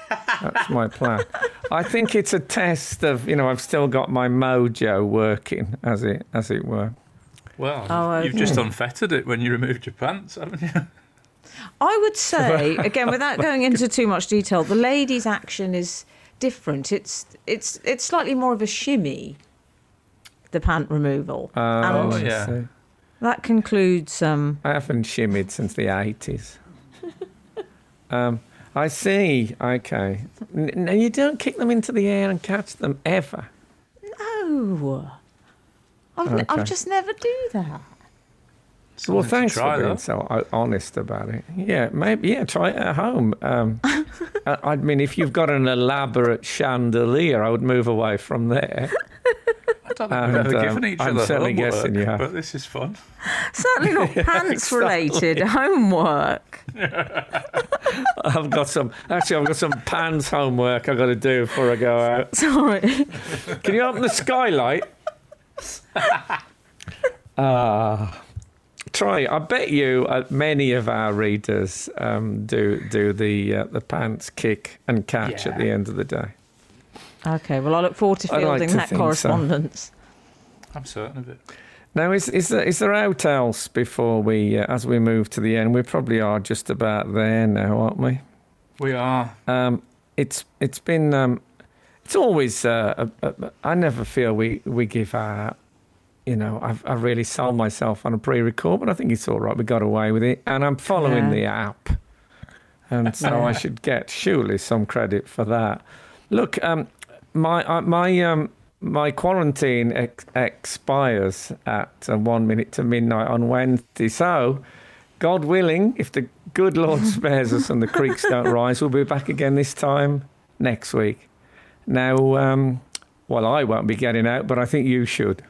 That's my plan. I think it's a test of you know I've still got my mojo working as it as it were. Well, Oh, you've okay. just unfettered it when you removed your pants, haven't you? I would say, *laughs* again, without going into too much detail, the lady's action is different. It's it's it's slightly more of a shimmy, the pant removal, Oh, and I yeah. that concludes. Um, I haven't shimmied since the eighties. *laughs* um, I see. Okay. N- No, you don't kick them into the air and catch them ever. oh, I've, Okay. I've just never do that. well, thanks for being though. so honest about it. Yeah, maybe. Yeah, try it at home. Um, *laughs* I, I mean, if you've got an elaborate chandelier, I would move away from there. *laughs* I don't think we've And, ever um, given each I'm other certainly homework, guessing you have. but this is fun. Certainly not *laughs* pants related homework. *laughs* I've got some. Actually, I've got some pants homework I've got to do before I go out. *laughs* Sorry. Can you open the skylight? Ah. try. I bet you uh, many of our readers um, do do the uh, the pants kick and catch at the end of the day. Okay, well, I look forward to I'd like fielding to that think so. correspondence. I'm certain of it. Now, is is there, is there out else before we uh, as we move to the end? We probably are just about there now, aren't we? We are. Um, it's it's been um, it's always uh, a, a, I never feel we we give our you know I've I really sold myself on a pre-record, but I think it's all right. We got away with it, and I'm following Yeah. the app, and so I should get surely some credit for that. Look, um, my uh, my um, my quarantine ex- expires at uh, one minute to midnight on Wednesday, so. God willing, if the good Lord *laughs* spares us and the creeks don't rise, we'll be back again this time next week. Now, um, well, I won't be getting out, but I think you should.